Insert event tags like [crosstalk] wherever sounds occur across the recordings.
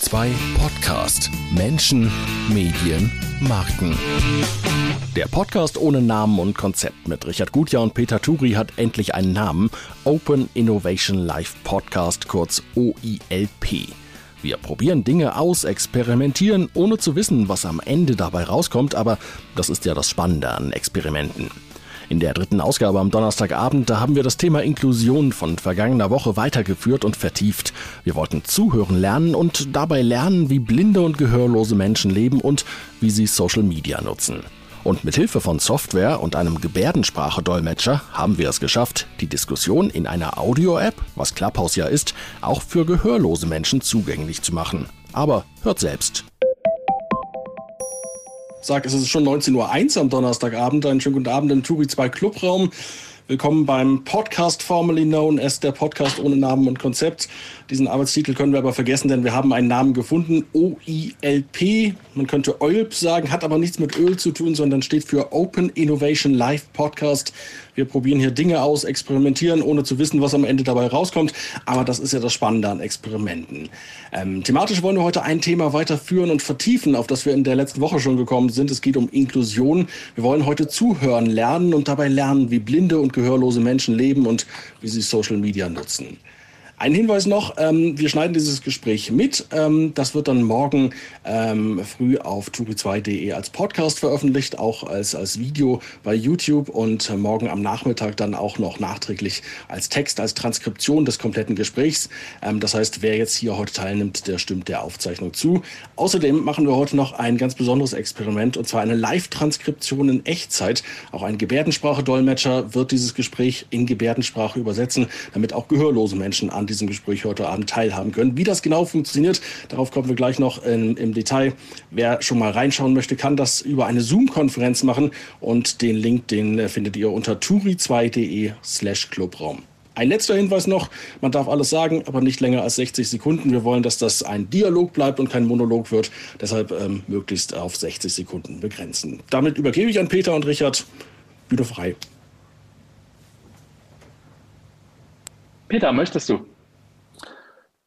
Turi 2 Podcast. Menschen, Medien, Marken. Der Podcast ohne Namen und Konzept mit Richard Gutjahr und Peter Turi hat endlich einen Namen. Open Innovation Live Podcast, kurz OILP. Wir probieren Dinge aus, experimentieren, ohne zu wissen, was am Ende dabei rauskommt, aber das ist ja das Spannende an Experimenten. In der dritten Ausgabe am Donnerstagabend, da haben wir das Thema Inklusion von vergangener Woche weitergeführt und vertieft. Wir wollten zuhören lernen und dabei lernen, wie blinde und gehörlose Menschen leben und wie sie Social Media nutzen. Und mit Hilfe von Software und einem Gebärdensprachedolmetscher haben wir es geschafft, die Diskussion in einer Audio-App, was Clubhouse ja ist, auch für gehörlose Menschen zugänglich zu machen. Aber hört selbst sage, es ist schon 19.01 Uhr am Donnerstagabend. Einen schönen guten Abend im Turi 2 Clubraum. Willkommen beim Podcast formerly known as der Podcast ohne Namen und Konzept. Diesen Arbeitstitel können wir aber vergessen, denn wir haben einen Namen gefunden, OILP. Man könnte OILP sagen, hat aber nichts mit Öl zu tun, sondern steht für Open Innovation Live Podcast. Wir probieren hier Dinge aus, experimentieren, ohne zu wissen, was am Ende dabei rauskommt. Aber das ist ja das Spannende an Experimenten. Ähm, thematisch wollen wir heute ein Thema weiterführen und vertiefen, auf das wir in der letzten Woche schon gekommen sind. Es geht um Inklusion. Wir wollen heute zuhören, lernen und dabei lernen, wie blinde und gehörlose Menschen leben und wie sie Social Media nutzen. Ein Hinweis noch, ähm, wir schneiden dieses Gespräch mit. Ähm, das wird dann morgen ähm, früh auf turi2.de als Podcast veröffentlicht, auch als, als Video bei YouTube und morgen am Nachmittag dann auch noch nachträglich als Text, als Transkription des kompletten Gesprächs. Ähm, das heißt, wer jetzt hier heute teilnimmt, der stimmt der Aufzeichnung zu. Außerdem machen wir heute noch ein ganz besonderes Experiment und zwar eine Live-Transkription in Echtzeit. Auch ein Gebärdensprachedolmetscher wird dieses Gespräch in Gebärdensprache übersetzen, damit auch gehörlose Menschen an diesem Gespräch heute Abend teilhaben können. Wie das genau funktioniert, darauf kommen wir gleich noch in, im Detail. Wer schon mal reinschauen möchte, kann das über eine Zoom-Konferenz machen und den Link, den äh, findet ihr unter turi2.de slash Clubraum. Ein letzter Hinweis noch, man darf alles sagen, aber nicht länger als 60 Sekunden. Wir wollen, dass das ein Dialog bleibt und kein Monolog wird. Deshalb ähm, möglichst auf 60 Sekunden begrenzen. Damit übergebe ich an Peter und Richard. Bühne frei. Peter, möchtest du?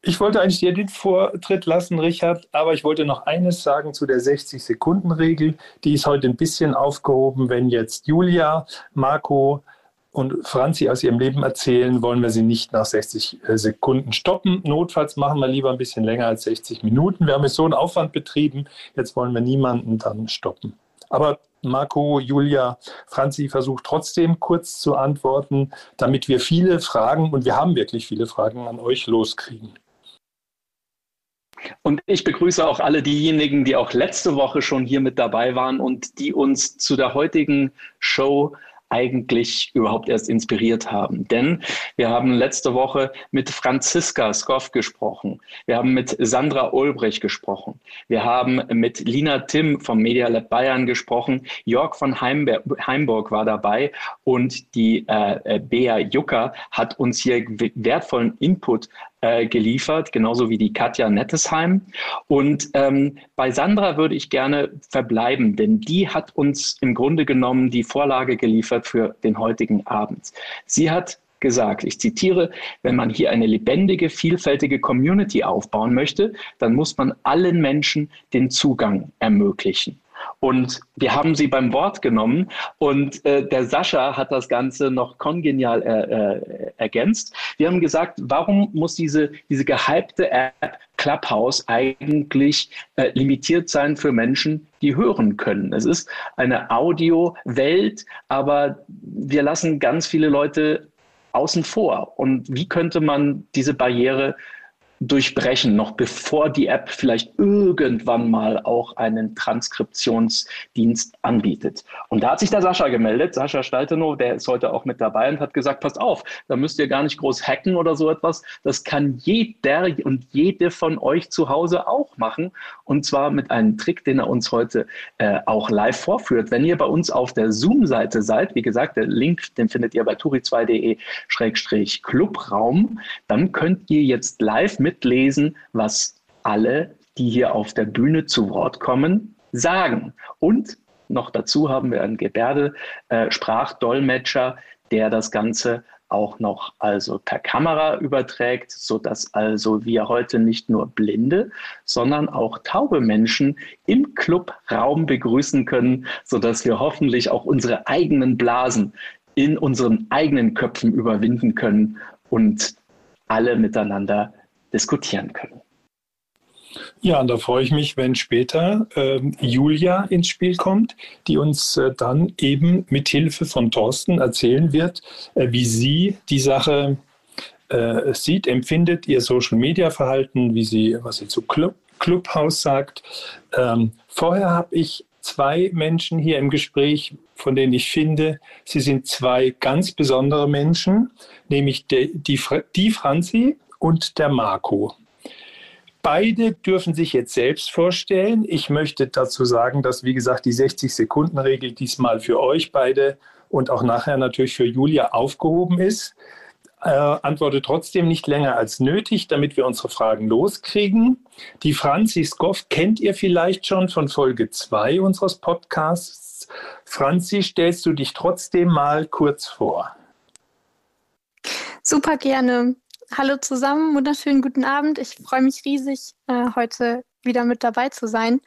Ich wollte eigentlich dir den Vortritt lassen, Richard, aber ich wollte noch eines sagen zu der 60-Sekunden-Regel. Die ist heute ein bisschen aufgehoben. Wenn jetzt Julia, Marco und Franzi aus ihrem Leben erzählen, wollen wir sie nicht nach 60 äh, Sekunden stoppen. Notfalls machen wir lieber ein bisschen länger als 60 Minuten. Wir haben jetzt so einen Aufwand betrieben. Jetzt wollen wir niemanden dann stoppen. Aber Marco, Julia, Franzi versucht trotzdem kurz zu antworten, damit wir viele Fragen, und wir haben wirklich viele Fragen an euch loskriegen. Und ich begrüße auch alle diejenigen, die auch letzte Woche schon hier mit dabei waren und die uns zu der heutigen Show eigentlich überhaupt erst inspiriert haben. Denn wir haben letzte Woche mit Franziska Skoff gesprochen. Wir haben mit Sandra Ulbrich gesprochen. Wir haben mit Lina Timm vom Media Lab Bayern gesprochen. Jörg von Heimber Heimburg war dabei und die äh, äh Bea Jucker hat uns hier wertvollen Input äh, geliefert, genauso wie die Katja Nettesheim. Und ähm, bei Sandra würde ich gerne verbleiben, denn die hat uns im Grunde genommen die Vorlage geliefert für den heutigen Abend. Sie hat gesagt, ich zitiere, wenn man hier eine lebendige, vielfältige Community aufbauen möchte, dann muss man allen Menschen den Zugang ermöglichen. Und wir haben sie beim Wort genommen und äh, der Sascha hat das Ganze noch kongenial äh, äh, ergänzt. Wir haben gesagt, warum muss diese, diese gehypte App Clubhouse eigentlich äh, limitiert sein für Menschen, die hören können? Es ist eine Audio-Welt, aber wir lassen ganz viele Leute außen vor. Und wie könnte man diese Barriere durchbrechen, noch bevor die App vielleicht irgendwann mal auch einen Transkriptionsdienst anbietet. Und da hat sich der Sascha gemeldet, Sascha Staltenow, der ist heute auch mit dabei und hat gesagt, passt auf, da müsst ihr gar nicht groß hacken oder so etwas. Das kann jeder und jede von euch zu Hause auch machen. Und zwar mit einem Trick, den er uns heute äh, auch live vorführt. Wenn ihr bei uns auf der Zoom-Seite seid, wie gesagt, der Link, den findet ihr bei turi2.de-clubraum, dann könnt ihr jetzt live mit mitlesen, was alle, die hier auf der Bühne zu Wort kommen, sagen. Und noch dazu haben wir einen Gebärdesprachdolmetscher, der das Ganze auch noch also per Kamera überträgt, sodass also wir heute nicht nur blinde, sondern auch taube Menschen im Clubraum begrüßen können, sodass wir hoffentlich auch unsere eigenen Blasen in unseren eigenen Köpfen überwinden können und alle miteinander diskutieren können. Ja, und da freue ich mich, wenn später äh, Julia ins Spiel kommt, die uns äh, dann eben mit Hilfe von Thorsten erzählen wird, äh, wie sie die Sache äh, sieht, empfindet, ihr Social Media Verhalten, wie sie, was sie zu Club, Clubhouse sagt. Ähm, vorher habe ich zwei Menschen hier im Gespräch, von denen ich finde, sie sind zwei ganz besondere Menschen, nämlich die, die, die Franzi und der Marco. Beide dürfen sich jetzt selbst vorstellen. Ich möchte dazu sagen, dass, wie gesagt, die 60-Sekunden-Regel diesmal für euch beide und auch nachher natürlich für Julia aufgehoben ist. Äh, antworte trotzdem nicht länger als nötig, damit wir unsere Fragen loskriegen. Die Franzi Skoff kennt ihr vielleicht schon von Folge 2 unseres Podcasts. Franzi, stellst du dich trotzdem mal kurz vor? Super gerne. Hallo zusammen, wunderschönen guten Abend. Ich freue mich riesig, äh, heute wieder mit dabei zu sein.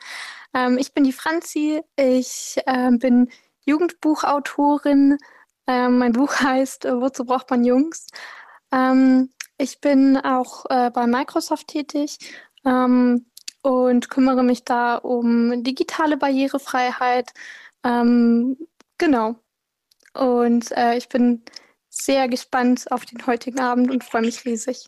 Ähm, ich bin die Franzi, ich äh, bin Jugendbuchautorin. Ähm, mein Buch [laughs] heißt äh, Wozu braucht man Jungs? Ähm, ich bin auch äh, bei Microsoft tätig ähm, und kümmere mich da um digitale Barrierefreiheit. Ähm, genau. Und ich bin sehr gespannt auf den heutigen Abend und freue mich riesig.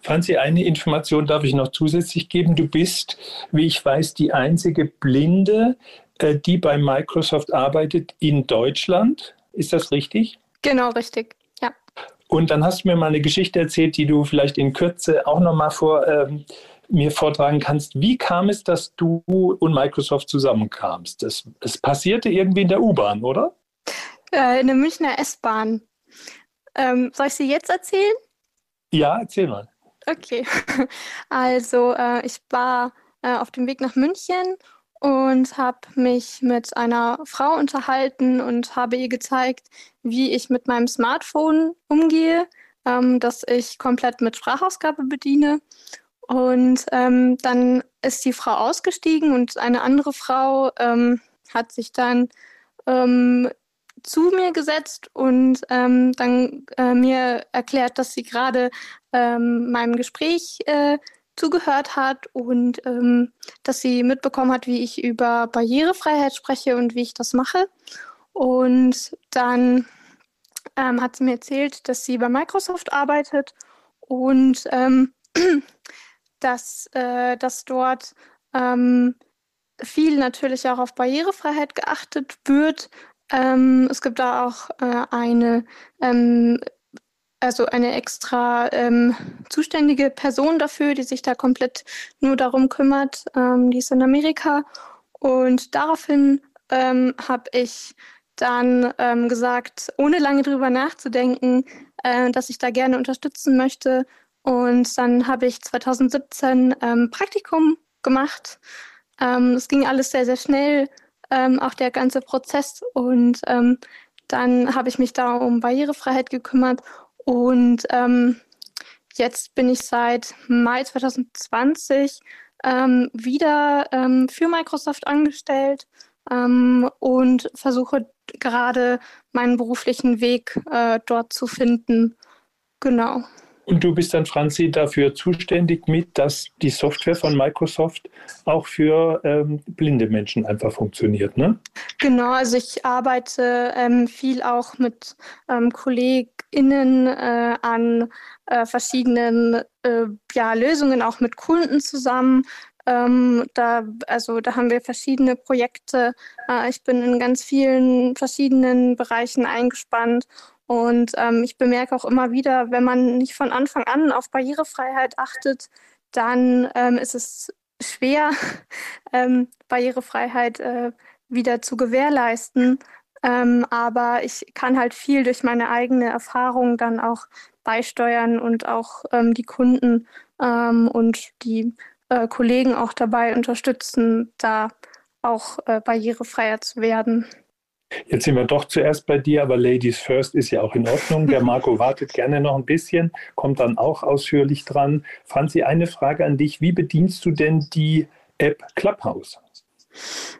Franzi, eine Information darf ich noch zusätzlich geben. Du bist, wie ich weiß, die einzige Blinde, äh, die bei Microsoft arbeitet in Deutschland. Ist das richtig? Genau, richtig. Ja. Und dann hast du mir mal eine Geschichte erzählt, die du vielleicht in Kürze auch noch mal vor ähm, mir vortragen kannst. Wie kam es, dass du und Microsoft zusammenkamst? Das, es passierte irgendwie in der U-Bahn, oder? Äh, in der Münchner S-Bahn. Ähm, soll ich sie jetzt erzählen? Ja, erzähl mal. Okay. [laughs] Also, äh, ich war äh, auf dem Weg nach München und habe mich mit einer Frau unterhalten und habe ihr gezeigt, wie ich mit meinem Smartphone umgehe, ähm, dass ich komplett mit Sprachausgabe bediene. Und ähm, dann ist die Frau ausgestiegen und eine andere Frau ähm, hat sich dann ähm, zu mir gesetzt und ähm, dann äh, mir erklärt, dass sie gerade ähm, meinem Gespräch äh, zugehört hat und ähm, dass sie mitbekommen hat, wie ich über Barrierefreiheit spreche und wie ich das mache. Und dann ähm, hat sie mir erzählt, dass sie bei Microsoft arbeitet und ähm, [clears throat] dass, äh, dass dort ähm, viel natürlich auch auf Barrierefreiheit geachtet wird, ähm, es gibt da auch äh, eine, ähm, also eine extra ähm, zuständige Person dafür, die sich da komplett nur darum kümmert. Ähm, die ist in Amerika. Und daraufhin ähm, habe ich dann ähm, gesagt, ohne lange drüber nachzudenken, äh, dass ich da gerne unterstützen möchte. Und dann habe ich 2017 Praktikum gemacht. Es ging alles sehr, sehr schnell ähm, auch der ganze Prozess. Und ähm, dann habe ich mich da um Barrierefreiheit gekümmert und ähm, jetzt bin ich seit Mai 2020 ähm, wieder ähm, für Microsoft angestellt ähm, und versuche gerade meinen beruflichen Weg äh, dort zu finden. Genau. Und du bist dann, Franzi, dafür zuständig mit, dass die Software von Microsoft auch für ähm, blinde Menschen einfach funktioniert, ne? Genau, also ich arbeite ähm, viel auch mit ähm, KollegInnen äh, an äh, verschiedenen äh, ja, Lösungen, auch mit Kunden zusammen. Ähm, da, also da haben wir verschiedene Projekte. Äh, ich bin in ganz vielen verschiedenen Bereichen eingespannt und ähm, ich bemerke auch immer wieder, wenn man nicht von Anfang an auf Barrierefreiheit achtet, dann ähm, ist es schwer, [laughs] ähm, Barrierefreiheit äh, wieder zu gewährleisten. Ähm, aber ich kann halt viel durch meine eigene Erfahrung dann auch beisteuern und auch ähm, die Kunden ähm, und die äh, Kollegen auch dabei unterstützen, da auch äh, barrierefreier zu werden. Jetzt sind wir doch zuerst bei dir, aber Ladies First ist ja auch in Ordnung. Der [laughs] Marco wartet gerne noch ein bisschen, kommt dann auch ausführlich dran. Franzi, eine Frage an dich. Wie bedienst du denn die App Clubhouse?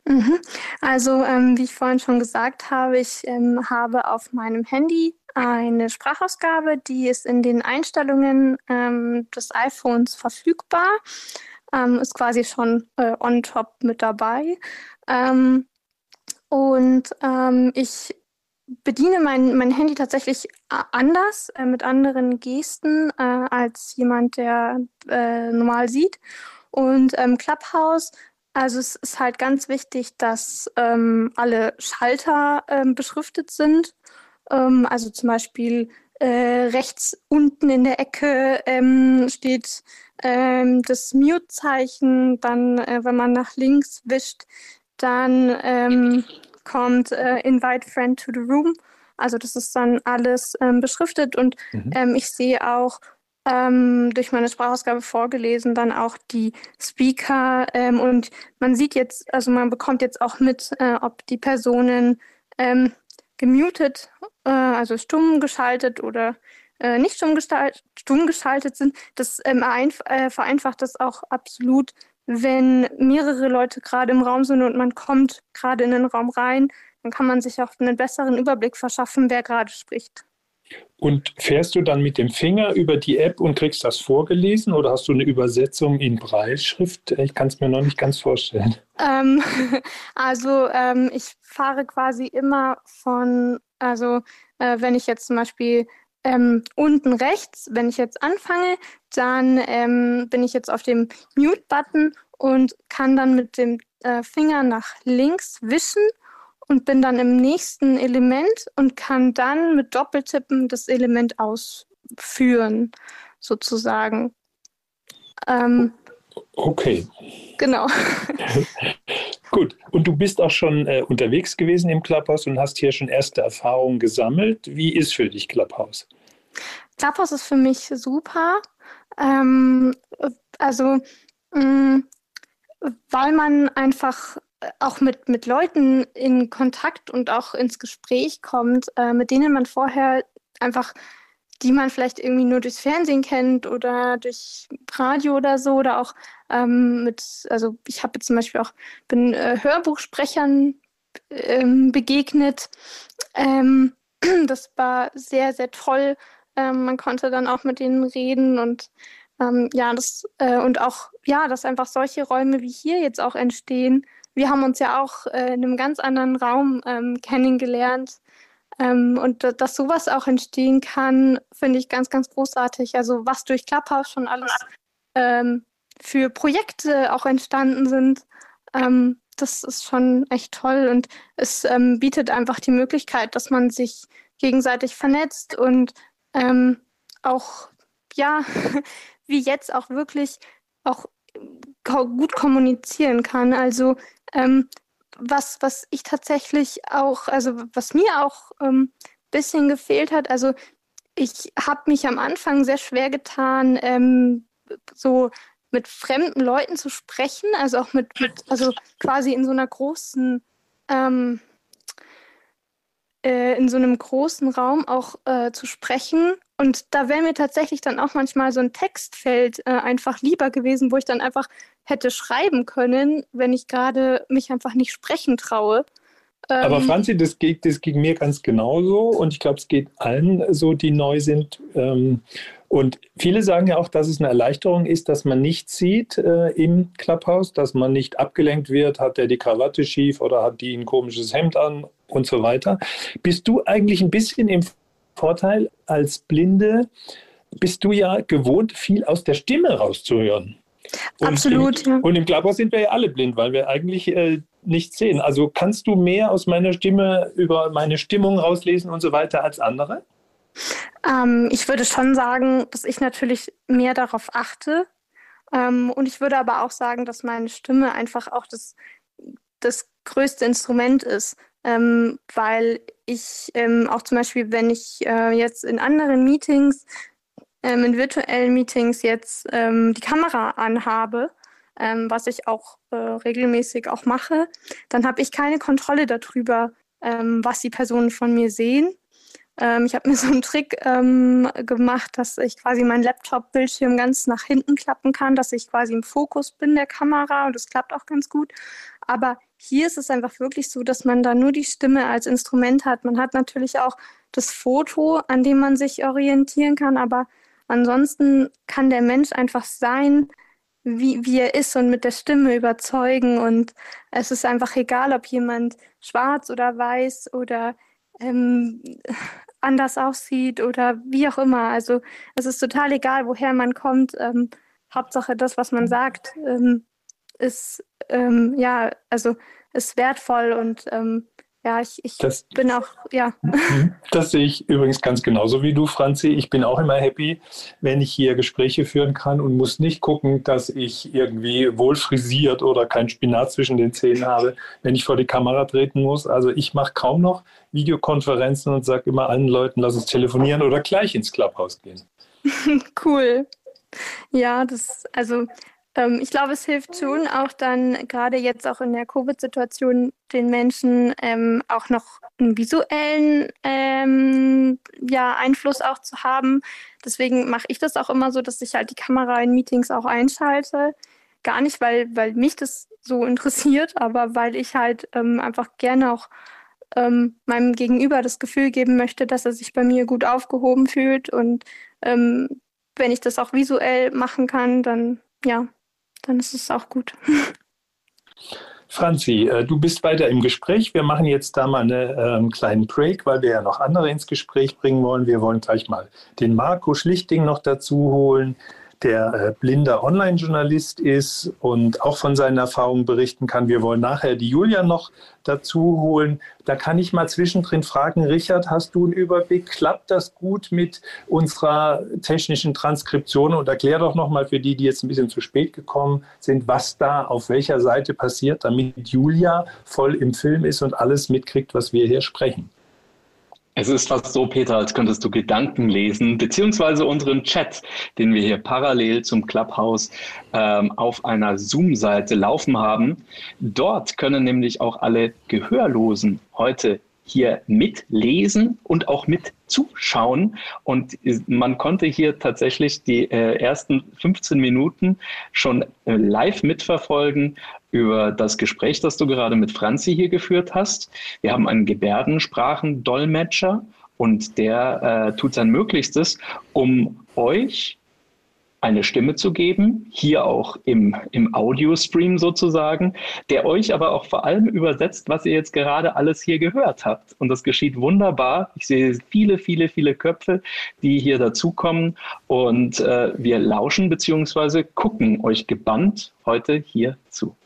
Mhm. Also, ähm, wie ich vorhin schon gesagt habe, ich ähm, habe auf meinem Handy eine Sprachausgabe, die ist in den Einstellungen ähm, des iPhones verfügbar, ähm, ist quasi schon äh, on top mit dabei. Ähm, und ähm, ich bediene mein, mein Handy tatsächlich anders, äh, mit anderen Gesten äh, als jemand, der äh, normal sieht. Und ähm, Clubhouse, also es ist halt ganz wichtig, dass ähm, alle Schalter ähm, beschriftet sind. Ähm, also zum Beispiel äh, rechts unten in der Ecke ähm, steht das Mute-Zeichen. Dann, äh, wenn man nach links wischt, dann ähm, kommt äh, Invite Friend to the Room. Also das ist dann alles ähm, beschriftet und mhm. ähm, ich sehe auch ähm, durch meine Sprachausgabe vorgelesen dann auch die Speaker ähm, und man sieht jetzt, also man bekommt jetzt auch mit, äh, ob die Personen ähm, gemutet, äh, also stumm geschaltet oder äh, nicht stumm, stumm, geschaltet sind. Das ähm, äh, vereinfacht das auch absolut wenn mehrere Leute gerade im Raum sind und man kommt gerade in den Raum rein, dann kann man sich auch einen besseren Überblick verschaffen, wer gerade spricht. Und fährst du dann mit dem Finger über die App und kriegst das vorgelesen oder hast du eine Übersetzung in Breilschrift? Ich kann es mir noch nicht ganz vorstellen. Ähm, [laughs] also ähm, ich fahre quasi immer von, also äh, wenn ich jetzt zum Beispiel ähm, unten rechts, wenn ich jetzt anfange, dann ähm, bin ich jetzt auf dem Mute-Button und kann dann mit dem äh, Finger nach links wischen und bin dann im nächsten Element und kann dann mit Doppeltippen das Element ausführen, sozusagen. Ähm, okay. Genau. [laughs] Gut, und du bist auch schon äh, unterwegs gewesen im Clubhouse und hast hier schon erste Erfahrungen gesammelt. Wie ist für dich Clubhouse? Clubhouse ist für mich super. Ähm, also, mh, mm, weil man einfach auch mit, mit Leuten in Kontakt und auch ins Gespräch kommt, äh, mit denen man vorher einfach, die man vielleicht irgendwie nur durchs Fernsehen kennt oder durch Radio oder so oder auch ähm, mit, also ich habe zum Beispiel auch, bin äh, Hörbuchsprechern ähm, begegnet. Ähm, [clears throat] das war sehr, sehr toll. Ähm, man konnte dann auch mit denen reden und ähm, ja, das äh, und auch, ja, dass einfach solche Räume wie hier jetzt auch entstehen. Wir haben uns ja auch äh, in einem ganz anderen Raum ähm, kennengelernt. Ähm, und dass sowas auch entstehen kann, finde ich ganz, ganz großartig. Also was durch Clubhouse schon alles ähm, für Projekte auch entstanden sind, ähm, das ist schon echt toll und es ähm, bietet einfach die Möglichkeit, dass man sich gegenseitig vernetzt und ähm, auch, ja, [laughs] wie jetzt auch wirklich auch gut kommunizieren kann. Also ähm, was, was ich tatsächlich auch, also was mir auch ein ähm, bisschen gefehlt hat, also ich habe mich am Anfang sehr schwer getan, ähm, so mit fremden Leuten zu sprechen, also auch mit, mit also quasi in so einer großen, ähm, äh, in so einem großen Raum auch äh, zu sprechen. Und da wäre mir tatsächlich dann auch manchmal so ein Textfeld äh, einfach lieber gewesen, wo ich dann einfach hätte schreiben können, wenn ich gerade mich einfach nicht sprechen traue. Aber ähm, Franzi, das geht, das ging mir ganz genauso und ich glaube, es geht allen so, die neu sind. Ähm, und viele sagen ja auch, dass es eine Erleichterung ist, dass man nichts sieht äh, im Clubhouse, dass man nicht abgelenkt wird, hat er die Krawatte schief oder hat die ein komisches Hemd an und so weiter. Bist du eigentlich ein bisschen im Vorteil als Blinde? Bist du ja gewohnt, viel aus der Stimme rauszuhören. Und Absolut. Im, ja. Und im Clubhouse sind wir ja alle blind, weil wir eigentlich äh, nichts sehen. Also kannst du mehr aus meiner Stimme über meine Stimmung rauslesen und so weiter als andere? Ähm, ich würde schon sagen, dass ich natürlich mehr darauf achte. Ähm, und ich würde aber auch sagen, dass meine Stimme einfach auch das, das größte Instrument ist. Ähm, weil ich ähm, auch zum Beispiel, wenn ich äh, jetzt in anderen Meetings, ähm, in virtuellen Meetings jetzt ähm, die Kamera anhabe, was ich auch äh, regelmäßig auch mache, dann habe ich keine Kontrolle darüber, ähm, was die Personen von mir sehen. Ähm, ich habe [laughs] mir so einen Trick ähm, gemacht, dass ich quasi meinen Laptop-Bildschirm ganz nach hinten klappen kann, dass ich quasi im Fokus bin der Kamera und das klappt auch ganz gut. Aber hier ist es einfach wirklich so, dass man da nur die Stimme als Instrument hat. Man hat natürlich auch das Foto, an dem man sich orientieren kann, aber ansonsten kann der Mensch einfach sein, wie, wie er ist und mit der Stimme überzeugen. Und es ist einfach egal, ob jemand schwarz oder weiß oder ähm, [laughs] anders aussieht oder wie auch immer. Also es ist total egal, woher man kommt. Ähm, Hauptsache das, was man sagt, ähm, ist ähm, ja, also ist wertvoll und ähm, ja, ich, ich das, bin auch, ja. [laughs] Mhm. Das sehe ich übrigens ganz genauso wie du, Franzi. Ich bin auch immer happy, wenn ich hier Gespräche führen kann und muss nicht gucken, dass ich irgendwie wohl frisiert oder kein Spinat zwischen den Zähnen habe, wenn ich vor die Kamera treten muss. Also ich mache kaum noch Videokonferenzen und sage immer allen Leuten, lass uns telefonieren oder gleich ins Clubhouse gehen. [laughs] cool. Ja, das, also ähm, ich glaube, es hilft schon auch dann gerade jetzt auch in der Covid-Situation den Menschen ähm, auch noch einen visuellen ähm, ja, Einfluss auch zu haben. Deswegen mache ich das auch immer so, dass ich halt die Kamera in Meetings auch einschalte. Gar nicht, weil, weil mich das so interessiert, aber weil ich halt ähm, einfach gerne auch ähm, meinem Gegenüber das Gefühl geben möchte, dass er sich bei mir gut aufgehoben fühlt. Und ähm, wenn ich das auch visuell machen kann, dann ja, dann ist es auch gut. Franzi, äh, du bist weiter im Gespräch. Wir machen jetzt da mal einen ähm, kleinen Break, weil wir ja noch andere ins Gespräch bringen wollen. Wir wollen gleich mal den Marco Schlichting noch dazu holen der äh, blinder Online-Journalist ist und auch von seinen Erfahrungen berichten kann. Wir wollen nachher die Julia noch dazu holen. Da kann ich mal zwischendrin fragen, Richard, hast du einen Überblick? Klappt das gut mit unserer technischen Transkription? Und erklär doch nochmal für die, die jetzt ein bisschen zu spät gekommen sind, was da auf welcher Seite passiert, damit Julia voll im Film ist und alles mitkriegt, was wir hier sprechen. Es ist fast so, Peter, als könntest du Gedanken lesen, beziehungsweise unseren Chat, den wir hier parallel zum Clubhouse ähm, auf einer Zoom-Seite laufen haben. Dort können nämlich auch alle Gehörlosen heute hier mitlesen und auch mit zuschauen. Und man konnte hier tatsächlich die äh, ersten 15 Minuten schon äh, live mitverfolgen über das Gespräch, das du gerade mit Franzi hier geführt hast. Wir haben einen Gebärdensprachendolmetscher und der äh, tut sein Möglichstes, um euch eine Stimme zu geben, hier auch im, im Audio-Stream sozusagen, der euch aber auch vor allem übersetzt, was ihr jetzt gerade alles hier gehört habt. Und das geschieht wunderbar. Ich sehe viele, viele, viele Köpfe, die hier dazukommen und äh, wir lauschen bzw. gucken euch gebannt heute hier zu.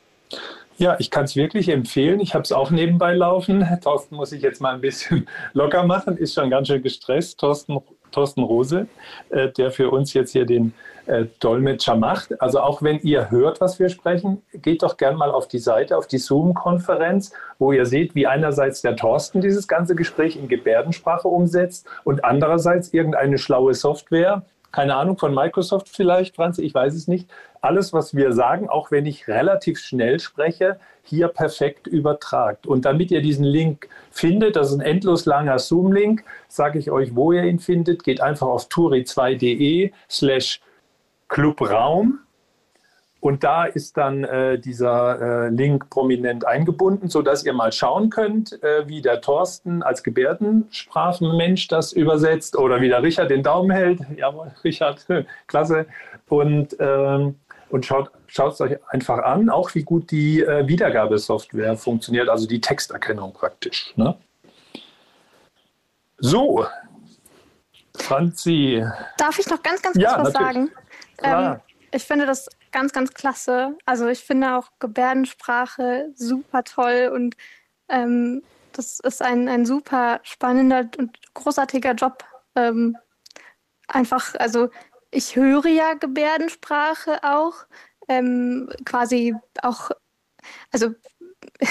Ja, ich kann es wirklich empfehlen. Ich habe es auch nebenbei laufen. [laughs] Thorsten muss ich jetzt mal ein bisschen [laughs] locker machen, ist schon ganz schön gestresst. Thorsten, Thorsten Rose, äh, der für uns jetzt hier den äh, Dolmetscher macht. Also auch wenn ihr hört, was wir sprechen, geht doch gern mal auf die Seite, auf die Zoom-Konferenz, wo ihr seht, wie einerseits der Thorsten dieses ganze Gespräch in Gebärdensprache umsetzt und andererseits irgendeine schlaue Software, keine Ahnung, von Microsoft vielleicht, Franz, ich weiß es nicht. Alles, was wir sagen, auch wenn ich relativ schnell spreche, hier perfekt übertragt. Und damit ihr diesen Link findet, das ist ein endlos langer Zoom-Link, sage ich euch, wo ihr ihn findet. Geht einfach auf turi2.de slash Clubraum und da ist dann äh, dieser äh, Link prominent eingebunden, sodass ihr mal schauen könnt, äh, wie der Thorsten als Gebärdensprachenmensch das übersetzt oder wie der Richard den Daumen hält. Jawohl, Richard, [laughs] klasse. Und, ähm, und schaut es euch einfach an, auch wie gut die äh, Wiedergabesoftware funktioniert, also die Texterkennung praktisch. Ne? So, Franzi. Darf ich noch ganz, ganz kurz ja, was natürlich. sagen? Ähm, ich finde das ganz, ganz klasse. Also ich finde auch Gebärdensprache super toll und ähm, das ist ein, ein super spannender und großartiger Job. Ähm, einfach, also ich höre ja Gebärdensprache auch, ähm, quasi auch, also [laughs]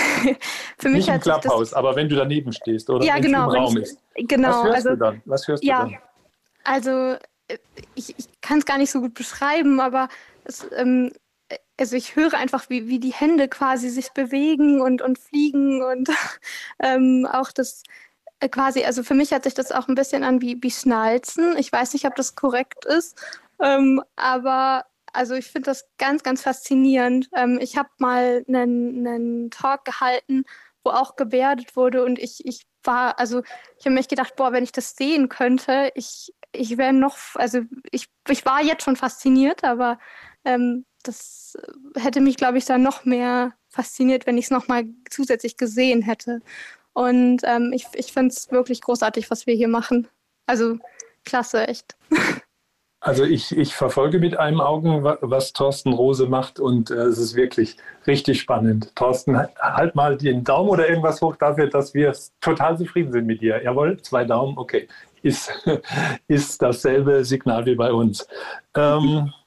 für mich Nicht im Clubhouse, aber wenn du daneben stehst oder ja, genau, im Raum ich, ist. Genau, was hörst also, du dann? Was hörst ja, du dann? Also ich, ich kann es gar nicht so gut beschreiben, aber es, ähm, also ich höre einfach, wie, wie die Hände quasi sich bewegen und, und fliegen und [laughs] ähm, auch das äh, quasi, also für mich hat sich das auch ein bisschen an wie, wie Schnalzen. Ich weiß nicht, ob das korrekt ist, ähm, aber also ich finde das ganz, ganz faszinierend. Ähm, ich habe mal einen, einen Talk gehalten, wo auch gebärdet wurde und ich, ich war, also ich habe mich gedacht, boah, wenn ich das sehen könnte, ich, ich wäre noch, also ich, ich war jetzt schon fasziniert, aber ähm, das hätte mich, glaube ich, dann noch mehr fasziniert, wenn ich es nochmal zusätzlich gesehen hätte. Und ähm, ich, ich finde es wirklich großartig, was wir hier machen. Also klasse, echt. [laughs] Also ich, ich verfolge mit einem Augen, was Thorsten Rose macht und äh, es ist wirklich richtig spannend. Thorsten, halt mal den Daumen oder irgendwas hoch dafür, dass wir total zufrieden sind mit dir. Jawohl, zwei Daumen, okay. Ist, [laughs] ist dasselbe Signal wie bei uns. Ähm, [laughs]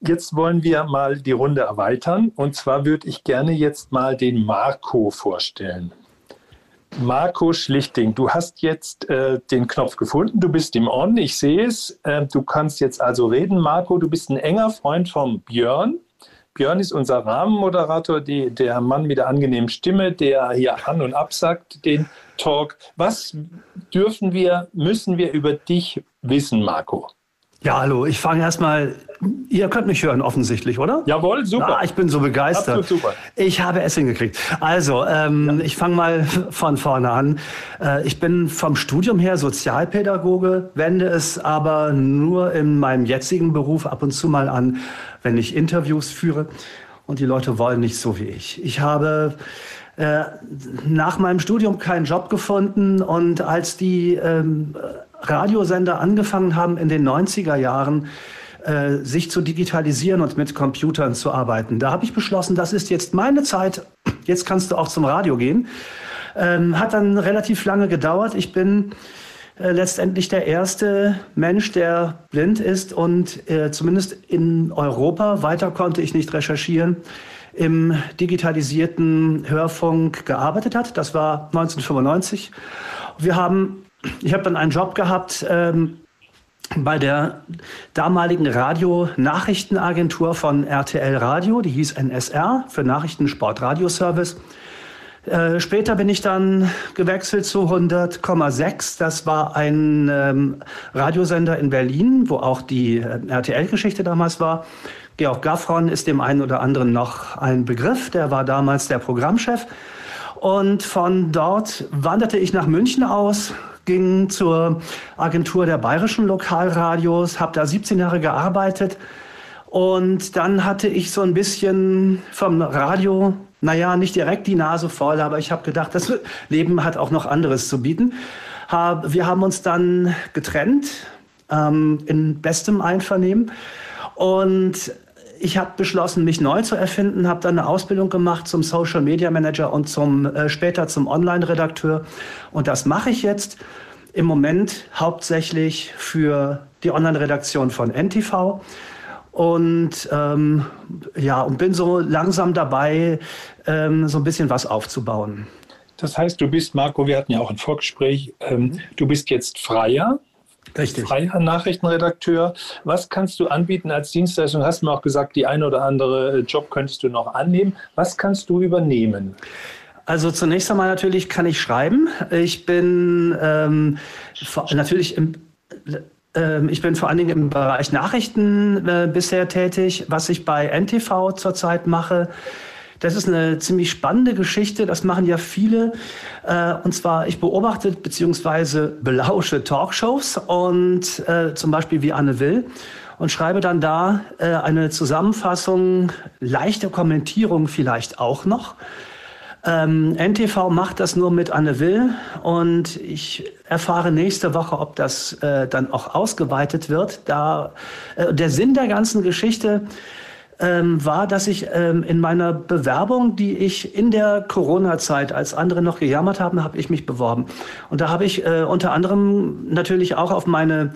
jetzt wollen wir mal die Runde erweitern und zwar würde ich gerne jetzt mal den Marco vorstellen. Marco Schlichting, du hast jetzt äh, den Knopf gefunden, du bist im On, ich sehe es. Äh, du kannst jetzt also reden. Marco, du bist ein enger Freund von Björn. Björn ist unser Rahmenmoderator, die, der Mann mit der angenehmen Stimme, der hier an und absagt den Talk. Was dürfen wir, müssen wir über dich wissen, Marco? Ja, hallo, ich fange erstmal. Ihr könnt mich hören, offensichtlich, oder? Jawohl, super. Ah, ich bin so begeistert. Absolut super. Ich habe es hingekriegt. Also, ähm, ja. ich fange mal von vorne an. Äh, ich bin vom Studium her Sozialpädagoge, wende es aber nur in meinem jetzigen Beruf ab und zu mal an, wenn ich Interviews führe. Und die Leute wollen nicht so wie ich. Ich habe äh, nach meinem Studium keinen Job gefunden und als die ähm, Radiosender angefangen haben in den 90er Jahren, äh, sich zu digitalisieren und mit Computern zu arbeiten. Da habe ich beschlossen, das ist jetzt meine Zeit, jetzt kannst du auch zum Radio gehen. Ähm, hat dann relativ lange gedauert. Ich bin äh, letztendlich der erste Mensch, der blind ist und äh, zumindest in Europa, weiter konnte ich nicht recherchieren, im digitalisierten Hörfunk gearbeitet hat. Das war 1995. Wir haben ich habe dann einen Job gehabt ähm, bei der damaligen Radionachrichtenagentur von RTL Radio, die hieß NSR für Nachrichten Sport Radio Service. Äh, später bin ich dann gewechselt zu 100,6. Das war ein ähm, Radiosender in Berlin, wo auch die äh, RTL-Geschichte damals war. Georg Gaffron ist dem einen oder anderen noch ein Begriff. Der war damals der Programmchef. Und von dort wanderte ich nach München aus, ging zur Agentur der bayerischen Lokalradios, habe da 17 Jahre gearbeitet und dann hatte ich so ein bisschen vom Radio, naja, nicht direkt die Nase voll, aber ich habe gedacht, das Leben hat auch noch anderes zu bieten. Wir haben uns dann getrennt ähm, in bestem Einvernehmen und ich habe beschlossen, mich neu zu erfinden, habe dann eine Ausbildung gemacht zum Social Media Manager und zum, äh, später zum Online-Redakteur. Und das mache ich jetzt im Moment hauptsächlich für die Online-Redaktion von NTV. Und ähm, ja, und bin so langsam dabei, ähm, so ein bisschen was aufzubauen. Das heißt, du bist, Marco, wir hatten ja auch ein Vorgespräch, ähm, du bist jetzt Freier Richtig. Freier Nachrichtenredakteur. Was kannst du anbieten als Dienstleistung? Hast du mir auch gesagt, die eine oder andere äh, Job könntest du noch annehmen. Was kannst du übernehmen? Also zunächst einmal natürlich kann ich schreiben. Ich bin ähm, natürlich im ähm, ich bin vor allen Dingen im Bereich Nachrichten äh, bisher tätig. Was ich bei NTV zurzeit mache, das ist eine ziemlich spannende Geschichte. Das machen ja viele. Äh, und zwar, ich beobachte bzw. belausche Talkshows und äh, zum Beispiel wie Anne Will und schreibe dann da äh, eine Zusammenfassung, leichte Kommentierung vielleicht auch noch. Ähm, NTV macht das nur mit Anne Will und ich erfahre nächste Woche, ob das dann auch ausgeweitet wird. Da der Sinn der ganzen Geschichte ähm, war, dass ich ähm, in meiner Bewerbung, die ich in der Corona-Zeit, als andere noch gejammert haben, habe ich mich beworben. Und da habe ich äh, unter anderem natürlich auch auf meine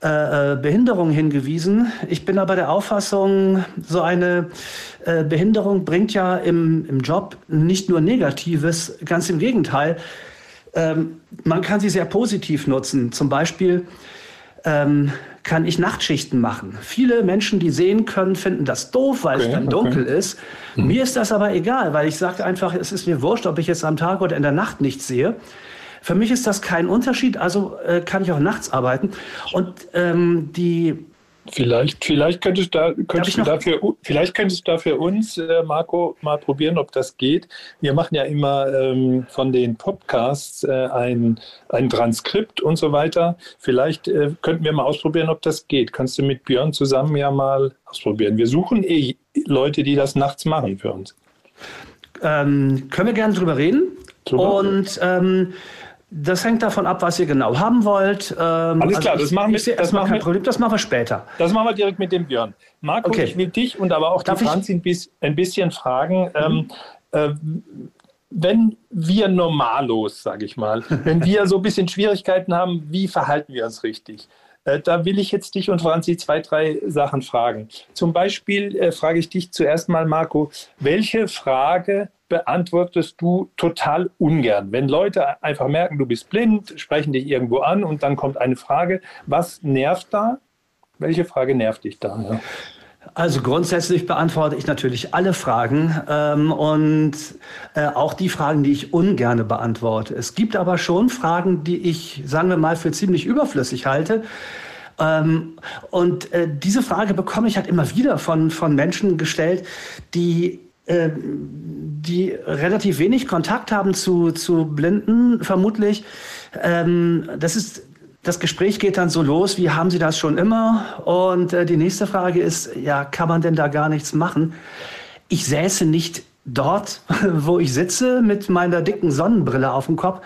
äh, äh, Behinderung hingewiesen. Ich bin aber der Auffassung, so eine äh, Behinderung bringt ja im, im Job nicht nur Negatives, ganz im Gegenteil. Ähm, man kann sie sehr positiv nutzen. Zum Beispiel ähm, kann ich Nachtschichten machen. Viele Menschen, die sehen können, finden das doof, weil okay, es dann dunkel okay. ist. Mhm. Mir ist das aber egal, weil ich sage einfach, es ist mir wurscht, ob ich jetzt am Tag oder in der Nacht nichts sehe. Für mich ist das kein Unterschied, also äh, kann ich auch nachts arbeiten. Und ähm, die Vielleicht, vielleicht könntest, da, könntest du dafür, vielleicht könntest du da für uns, äh, Marco, mal probieren, ob das geht. Wir machen ja immer ähm, von den Podcasts äh, ein, ein Transkript und so weiter. Vielleicht äh, könnten wir mal ausprobieren, ob das geht. Kannst du mit Björn zusammen ja mal ausprobieren. Wir suchen eh Leute, die das nachts machen für uns. Ähm, können wir gerne drüber reden. Drüber. Und ähm, das hängt davon ab, was ihr genau haben wollt. Ähm, Alles klar, also das machen wir. Das, machen wir, Problem, das machen wir später. Das machen wir direkt mit dem Björn. Marco, okay. ich will dich und aber auch Darf die Franzi ein bisschen fragen. Mhm. Ähm, äh, wenn wir normallos, sage ich mal, [laughs] wenn wir so ein bisschen Schwierigkeiten haben, wie verhalten wir uns richtig? Äh, da will ich jetzt dich und Franzi zwei, drei Sachen fragen. Zum Beispiel äh, frage ich dich zuerst mal, Marco, welche Frage beantwortest du total ungern. Wenn Leute einfach merken, du bist blind, sprechen dich irgendwo an und dann kommt eine Frage, was nervt da? Welche Frage nervt dich da? Ja? Also grundsätzlich beantworte ich natürlich alle Fragen ähm, und äh, auch die Fragen, die ich ungerne beantworte. Es gibt aber schon Fragen, die ich, sagen wir mal, für ziemlich überflüssig halte. Ähm, und äh, diese Frage bekomme ich halt immer wieder von, von Menschen gestellt, die äh, die relativ wenig Kontakt haben zu, zu Blinden, vermutlich. Ähm, das ist das Gespräch geht dann so los, wie haben Sie das schon immer? Und äh, die nächste Frage ist, ja, kann man denn da gar nichts machen? Ich säße nicht dort, [laughs] wo ich sitze, mit meiner dicken Sonnenbrille auf dem Kopf,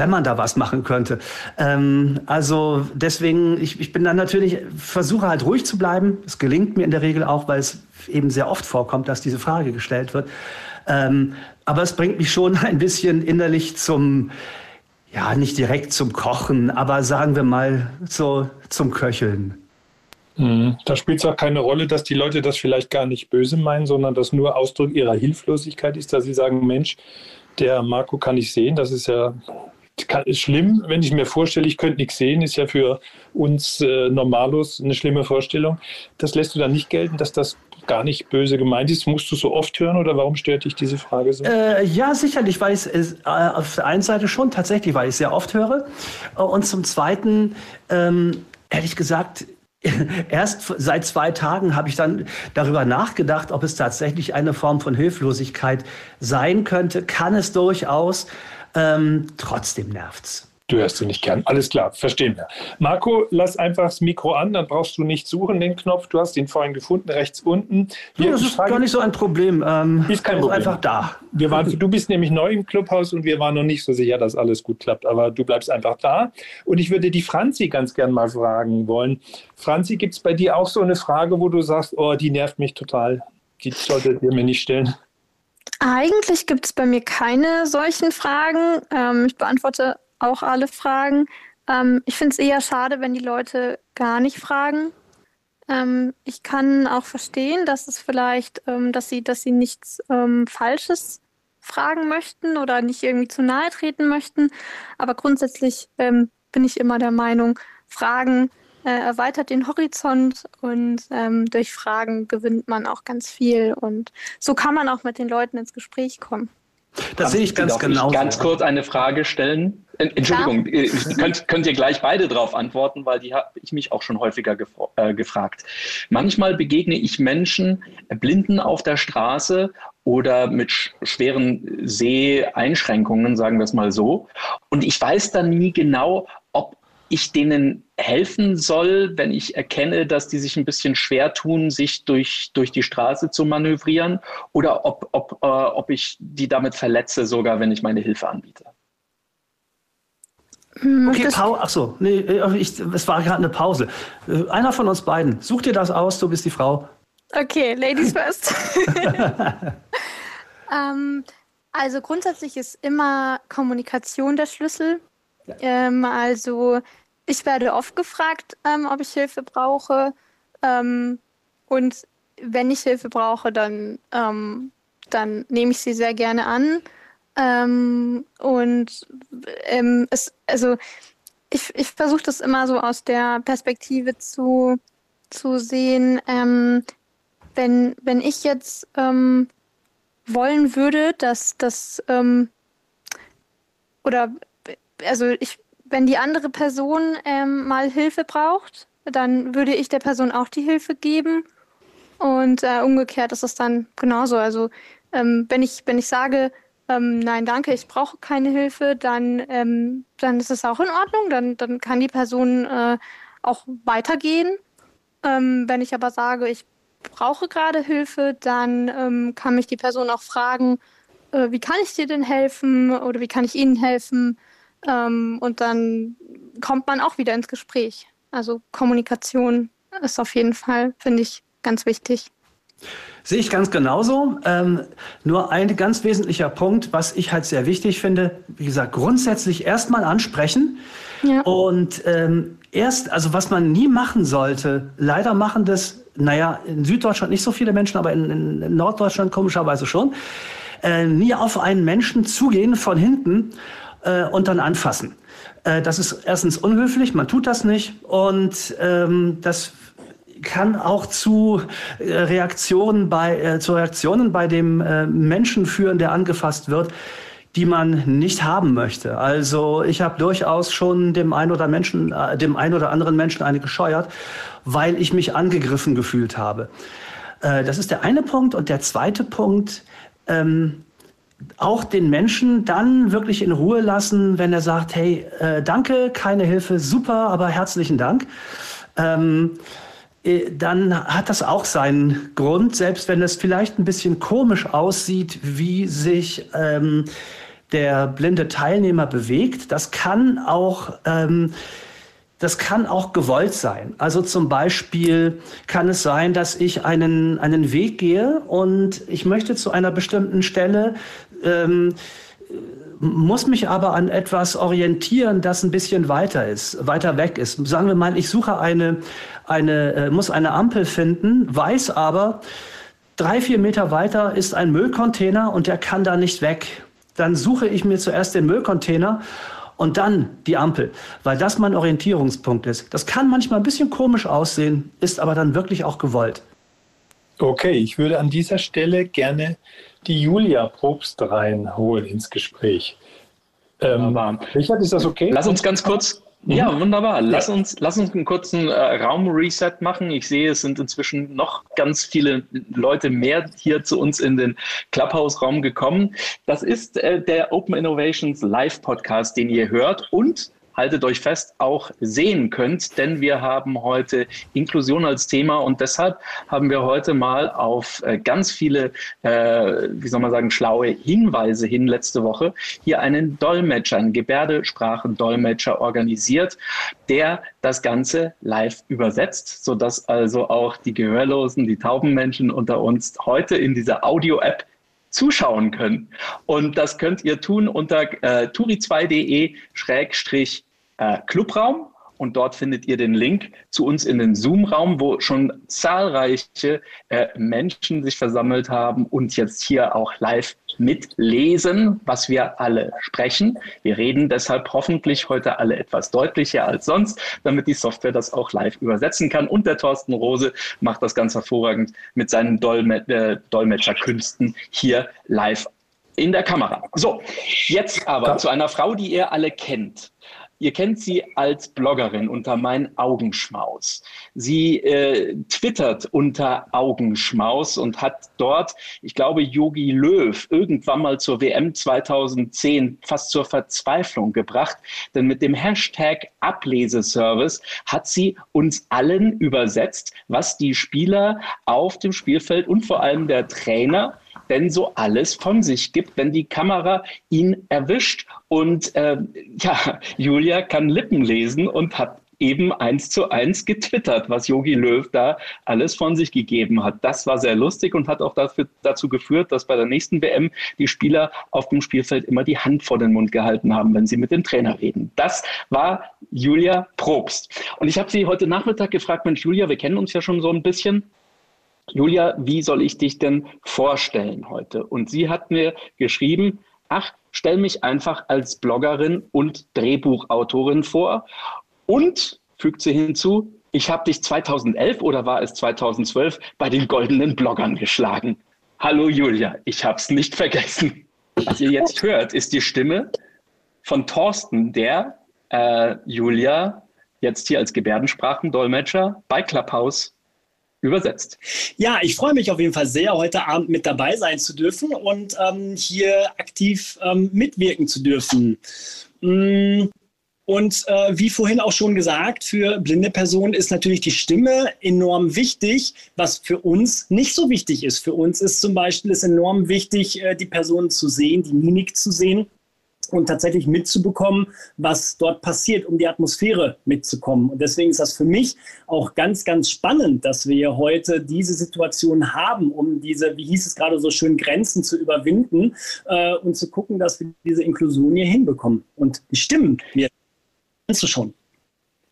wenn man da was machen könnte. Ähm, also deswegen, ich, ich bin dann natürlich, versuche halt ruhig zu bleiben. Es gelingt mir in der Regel auch, weil es eben sehr oft vorkommt, dass diese Frage gestellt wird. Ähm, aber es bringt mich schon [laughs] ein bisschen innerlich zum, ja, nicht direkt zum Kochen, aber sagen wir mal so zum Köcheln. Mhm. Da spielt es auch keine Rolle, dass die Leute das vielleicht gar nicht böse meinen, sondern das nur Ausdruck ihrer Hilflosigkeit ist, dass sie sagen, Mensch, der Marco kann ich sehen, das ist ja ist schlimm, wenn ich mir vorstelle, ich könnte nichts sehen, ist ja für uns äh, Normalos eine schlimme Vorstellung. Das lässt du dann nicht gelten, dass das gar nicht böse gemeint ist. Musst du so oft hören oder warum stört dich diese Frage so? Äh, ja, sicherlich, weil ich es äh, auf der einen Seite schon tatsächlich, weil ich sehr oft höre. Und zum Zweiten, ähm, ehrlich gesagt, [laughs] Erst seit zwei Tagen habe ich dann darüber nachgedacht, ob es tatsächlich eine Form von Hilflosigkeit sein könnte. Kann es durchaus. Ähm, trotzdem nervt's. Du hörst sie nicht gern. Alles klar, verstehen wir. Marco, lass einfach das Mikro an, dann brauchst du nicht suchen, den Knopf. Du hast ihn vorhin gefunden, rechts unten. Hier, das ist Frage, gar nicht so ein Problem. Ähm, ist kein Problem. Ist einfach da. Wir waren, du bist nämlich neu im Clubhaus und wir waren noch nicht so sicher, dass alles gut klappt. Aber du bleibst einfach da. Und ich würde die Franzi ganz gern mal fragen wollen. Franzi, gibt es bei dir auch so eine Frage, wo du sagst, oh, die nervt mich total? Die solltet ihr mir nicht stellen. Eigentlich gibt es bei mir keine solchen Fragen. Ähm, ich beantworte auch alle Fragen. Ähm, ich finde es eher schade, wenn die Leute gar nicht fragen. Ähm, ich kann auch verstehen, dass es vielleicht, ähm, dass sie, dass sie nichts ähm, Falsches fragen möchten oder nicht irgendwie zu nahe treten möchten. Aber grundsätzlich ähm, bin ich immer der Meinung, Fragen äh, erweitert den Horizont und ähm, durch Fragen gewinnt man auch ganz viel. Und so kann man auch mit den Leuten ins Gespräch kommen. Das sehe ich ganz genau. Ich ganz kurz eine Frage stellen. Entschuldigung, ja. Äh, könnt, könnt ihr gleich beide darauf antworten, weil die habe ich mich auch schon häufiger äh, gefragt. Manchmal begegne ich Menschen, äh, Blinden auf der Straße oder mit sch schweren Seheinschränkungen, sagen wir es mal so. Und ich weiß dann nie genau, ob ich denen helfen soll, wenn ich erkenne, dass die sich ein bisschen schwer tun, sich durch, durch die Straße zu manövrieren, oder ob, ob, äh, ob ich die damit verletze, sogar wenn ich meine Hilfe anbiete. Hm, okay, Pau ach so, nee, äh, ich, es war gerade eine Pause. Äh, einer von uns beiden, such dir das aus, du bist die Frau. Okay, Ladies first. [laughs] [laughs] ähm, also grundsätzlich ist immer Kommunikation der Schlüssel. Ähm, also ich werde oft gefragt, ähm, ob ich Hilfe brauche. Ähm, und wenn ich Hilfe brauche, dann, ähm, dann nehme ich sie sehr gerne an. Ähm, und ähm, es, also ich, ich versuche das immer so aus der Perspektive zu, zu sehen, wenn, wenn ich jetzt wollen würde, dass das oder also ich, wenn die andere Person ähm, mal Hilfe braucht, dann würde ich der Person auch die Hilfe geben. Und äh, umgekehrt ist es dann genauso. Also ähm, wenn ich, wenn ich sage, ähm, nein, danke, ich brauche keine Hilfe, dann, ähm, dann ist es auch in Ordnung. Dann, dann kann die Person äh, auch weitergehen. Ähm, wenn ich aber sage, ich brauche gerade Hilfe, dann ähm, kann mich die Person auch fragen, äh, wie kann ich dir denn helfen oder wie kann ich Ihnen helfen? Ähm, und dann kommt man auch wieder ins Gespräch. Also Kommunikation ist auf jeden Fall, finde ich, ganz wichtig. Sehe ich ganz genauso. Ähm, nur ein ganz wesentlicher Punkt, was ich halt sehr wichtig finde, wie gesagt, grundsätzlich erstmal ansprechen. Ja. Und ähm, erst, also was man nie machen sollte, leider machen das, naja, in Süddeutschland nicht so viele Menschen, aber in, in Norddeutschland komischerweise schon, äh, nie auf einen Menschen zugehen von hinten äh, und dann anfassen. Äh, das ist erstens unhöflich, man tut das nicht und ähm, das kann auch zu äh, Reaktionen bei, äh, zu Reaktionen bei dem äh, Menschen führen, der angefasst wird, die man nicht haben möchte. Also ich habe durchaus schon dem ein oder Menschen, äh, dem ein oder anderen Menschen eine gescheuert, weil ich mich angegriffen gefühlt habe. Äh, das ist der eine Punkt. Und der zweite Punkt, ähm, auch den Menschen dann wirklich in Ruhe lassen, wenn er sagt, hey, äh, danke, keine Hilfe, super, aber herzlichen Dank. Ähm, äh, dann hat das auch seinen Grund, selbst wenn es vielleicht ein bisschen komisch aussieht, wie sich ähm, der blinde Teilnehmer bewegt. Das kann auch ähm, das kann auch gewollt sein. Also zum Beispiel kann es sein, dass ich einen, einen Weg gehe und ich möchte zu einer bestimmten Stelle ähm, muss mich aber an etwas orientieren, das ein bisschen weiter ist, weiter weg ist. Sagen wir mal, ich suche eine, eine, äh, muss eine Ampel finden, weiß aber, drei, vier Meter weiter ist ein Müllcontainer und der kann da nicht weg. Dann suche ich mir zuerst den Müllcontainer und dann die Ampel, weil das mein Orientierungspunkt ist. Das kann manchmal ein bisschen komisch aussehen, ist aber dann wirklich auch gewollt. Okay, ich würde an dieser Stelle gerne die Julia Probst reinholen ins Gespräch. Ähm, Richard, ist das okay? Lass uns ganz kurz. Mhm. Ja, wunderbar. Lass ja. uns, lass uns einen kurzen äh, Raumreset machen. Ich sehe, es sind inzwischen noch ganz viele Leute mehr hier zu uns in den Clubhouse-Raum gekommen. Das ist äh, der Open Innovations Live-Podcast, den ihr hört und haltet euch fest, auch sehen könnt, denn wir haben heute Inklusion als Thema und deshalb haben wir heute mal auf äh, ganz viele, äh, wie soll man sagen, schlaue Hinweise hin letzte Woche hier einen Dolmetscher, einen Gebärdesprachendolmetscher organisiert, der das Ganze live übersetzt, sodass also auch die Gehörlosen, die tauben Menschen unter uns heute in dieser Audio-App zuschauen können. Und das könnt ihr tun unter äh, turi2.de schrägstrich äh, Clubraum und dort findet ihr den Link zu uns in den Zoom-Raum, wo schon zahlreiche äh, Menschen sich versammelt haben und jetzt hier auch live mitlesen, was wir alle sprechen. Wir reden deshalb hoffentlich heute alle etwas deutlicher als sonst, damit die Software das auch live übersetzen kann. Und der Thorsten Rose macht das ganz hervorragend mit seinen Dolme äh, Dolmetscherkünsten hier live in der Kamera. So, jetzt aber zu einer Frau, die ihr alle kennt. Ihr kennt sie als Bloggerin unter Mein Augenschmaus. Sie äh, twittert unter Augenschmaus und hat dort, ich glaube, Yogi Löw irgendwann mal zur WM 2010 fast zur Verzweiflung gebracht. Denn mit dem Hashtag Ableseservice hat sie uns allen übersetzt, was die Spieler auf dem Spielfeld und vor allem der Trainer denn so alles von sich gibt, wenn die Kamera ihn erwischt. Und äh, ja, [laughs] Julia kann Lippen lesen und hat eben eins zu eins getwittert, was Yogi Löw da alles von sich gegeben hat. Das war sehr lustig und hat auch dafür, dazu geführt, dass bei der nächsten WM die Spieler auf dem Spielfeld immer die Hand vor den Mund gehalten haben, wenn sie mit dem Trainer reden. Das war Julia Probst. Und ich habe sie heute Nachmittag gefragt, Mensch, Julia, wir kennen uns ja schon so ein bisschen. Julia, wie soll ich dich denn vorstellen heute? Und sie hat mir geschrieben, ach, stelle mich einfach als Bloggerin und Drehbuchautorin vor und fügt sie hinzu, ich habe dich 2011 oder war es 2012 bei den goldenen Bloggern geschlagen. Hallo Julia, ich habe es nicht vergessen. Was ihr jetzt [laughs] hört, ist die Stimme von Thorsten, der äh, Julia jetzt hier als Gebärdensprachendolmetscher bei Clubhouse übersetzt. Ja, ich freue mich auf jeden Fall sehr, heute Abend mit dabei sein zu dürfen und ähm, hier aktiv ähm, mitwirken zu dürfen. Mm, und äh, wie vorhin auch schon gesagt, für blinde Personen ist natürlich die Stimme enorm wichtig, was für uns nicht so wichtig ist. Für uns ist zum Beispiel es enorm wichtig, äh, die Person zu sehen, die Mimik zu sehen und tatsächlich mitzubekommen, was dort passiert, um die Atmosphäre mitzukommen. Und deswegen ist das für mich auch ganz, ganz spannend, dass wir heute diese Situation haben, um diese, wie hieß es gerade so schön, Grenzen zu überwinden äh, und zu gucken, dass wir diese Inklusion hier hinbekommen. Und die Stimmen, wir schon.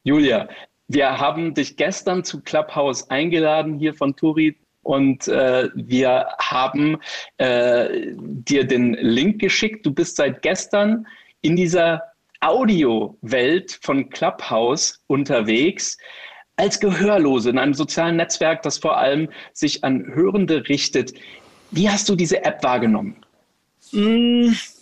Julia, wir haben dich gestern zu Clubhouse eingeladen hier von Turi und äh, wir haben äh, dir den Link geschickt. Du bist seit gestern in dieser Audio-Welt von Clubhouse unterwegs als Gehörlose in einem sozialen Netzwerk, das vor allem sich an Hörende richtet. Wie hast du diese App wahrgenommen? Mmh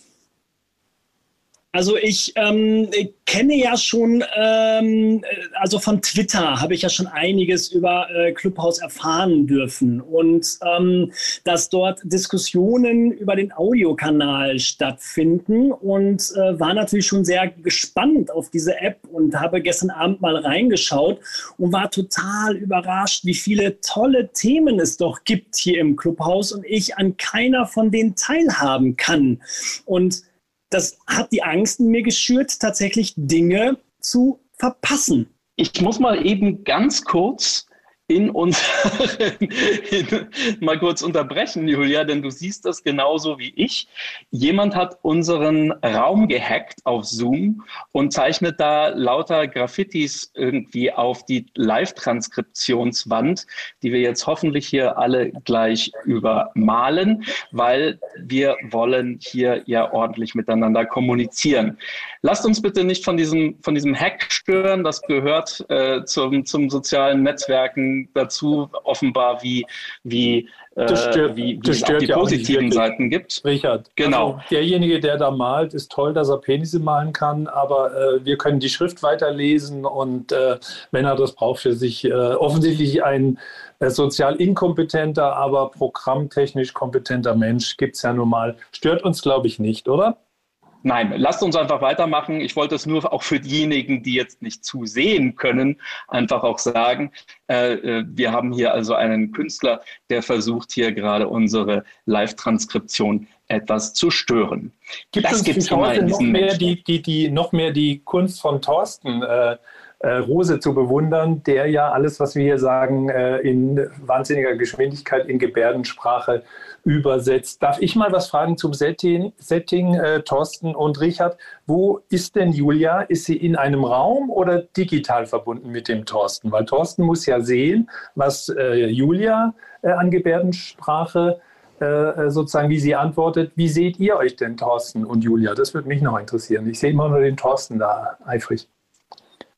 also ich ähm, kenne ja schon, ähm, also von Twitter habe ich ja schon einiges über äh, Clubhouse erfahren dürfen und ähm, dass dort Diskussionen über den Audiokanal stattfinden und äh, war natürlich schon sehr gespannt auf diese App und habe gestern Abend mal reingeschaut und war total überrascht, wie viele tolle Themen es doch gibt hier im Clubhouse und ich an keiner von denen teilhaben kann. Und das hat die Angst in mir geschürt, tatsächlich Dinge zu verpassen. Ich muss mal eben ganz kurz in uns [laughs] mal kurz unterbrechen, Julia, denn du siehst das genauso wie ich. Jemand hat unseren Raum gehackt auf Zoom und zeichnet da lauter Graffitis irgendwie auf die Live-Transkriptionswand, die wir jetzt hoffentlich hier alle gleich übermalen, weil wir wollen hier ja ordentlich miteinander kommunizieren. Lasst uns bitte nicht von diesem, von diesem Hack stören. Das gehört äh, zum, zum sozialen Netzwerken dazu, offenbar wie, wie, äh, stört, wie, wie es auch die ja positiven Seiten gibt. Richard, genau. Also derjenige, der da malt, ist toll, dass er Penisse malen kann, aber äh, wir können die Schrift weiterlesen und äh, wenn er das braucht für sich, äh, offensichtlich ein äh, sozial inkompetenter, aber programmtechnisch kompetenter Mensch gibt es ja nun mal. Stört uns, glaube ich, nicht, oder? Nein, lasst uns einfach weitermachen. Ich wollte es nur auch für diejenigen, die jetzt nicht zusehen können, einfach auch sagen. Äh, äh, wir haben hier also einen Künstler, der versucht hier gerade unsere Live-Transkription etwas zu stören. Gibt das gibt es immer in noch mehr die, die, die, noch mehr die Kunst von Thorsten äh, äh, Rose zu bewundern, der ja alles, was wir hier sagen, in wahnsinniger Geschwindigkeit in Gebärdensprache übersetzt. Darf ich mal was fragen zum Setting, Setting äh, Thorsten und Richard? Wo ist denn Julia? Ist sie in einem Raum oder digital verbunden mit dem Thorsten? Weil Thorsten muss ja sehen, was äh, Julia äh, an Gebärdensprache äh, äh, sozusagen, wie sie antwortet. Wie seht ihr euch denn, Thorsten und Julia? Das würde mich noch interessieren. Ich sehe immer nur den Thorsten da eifrig.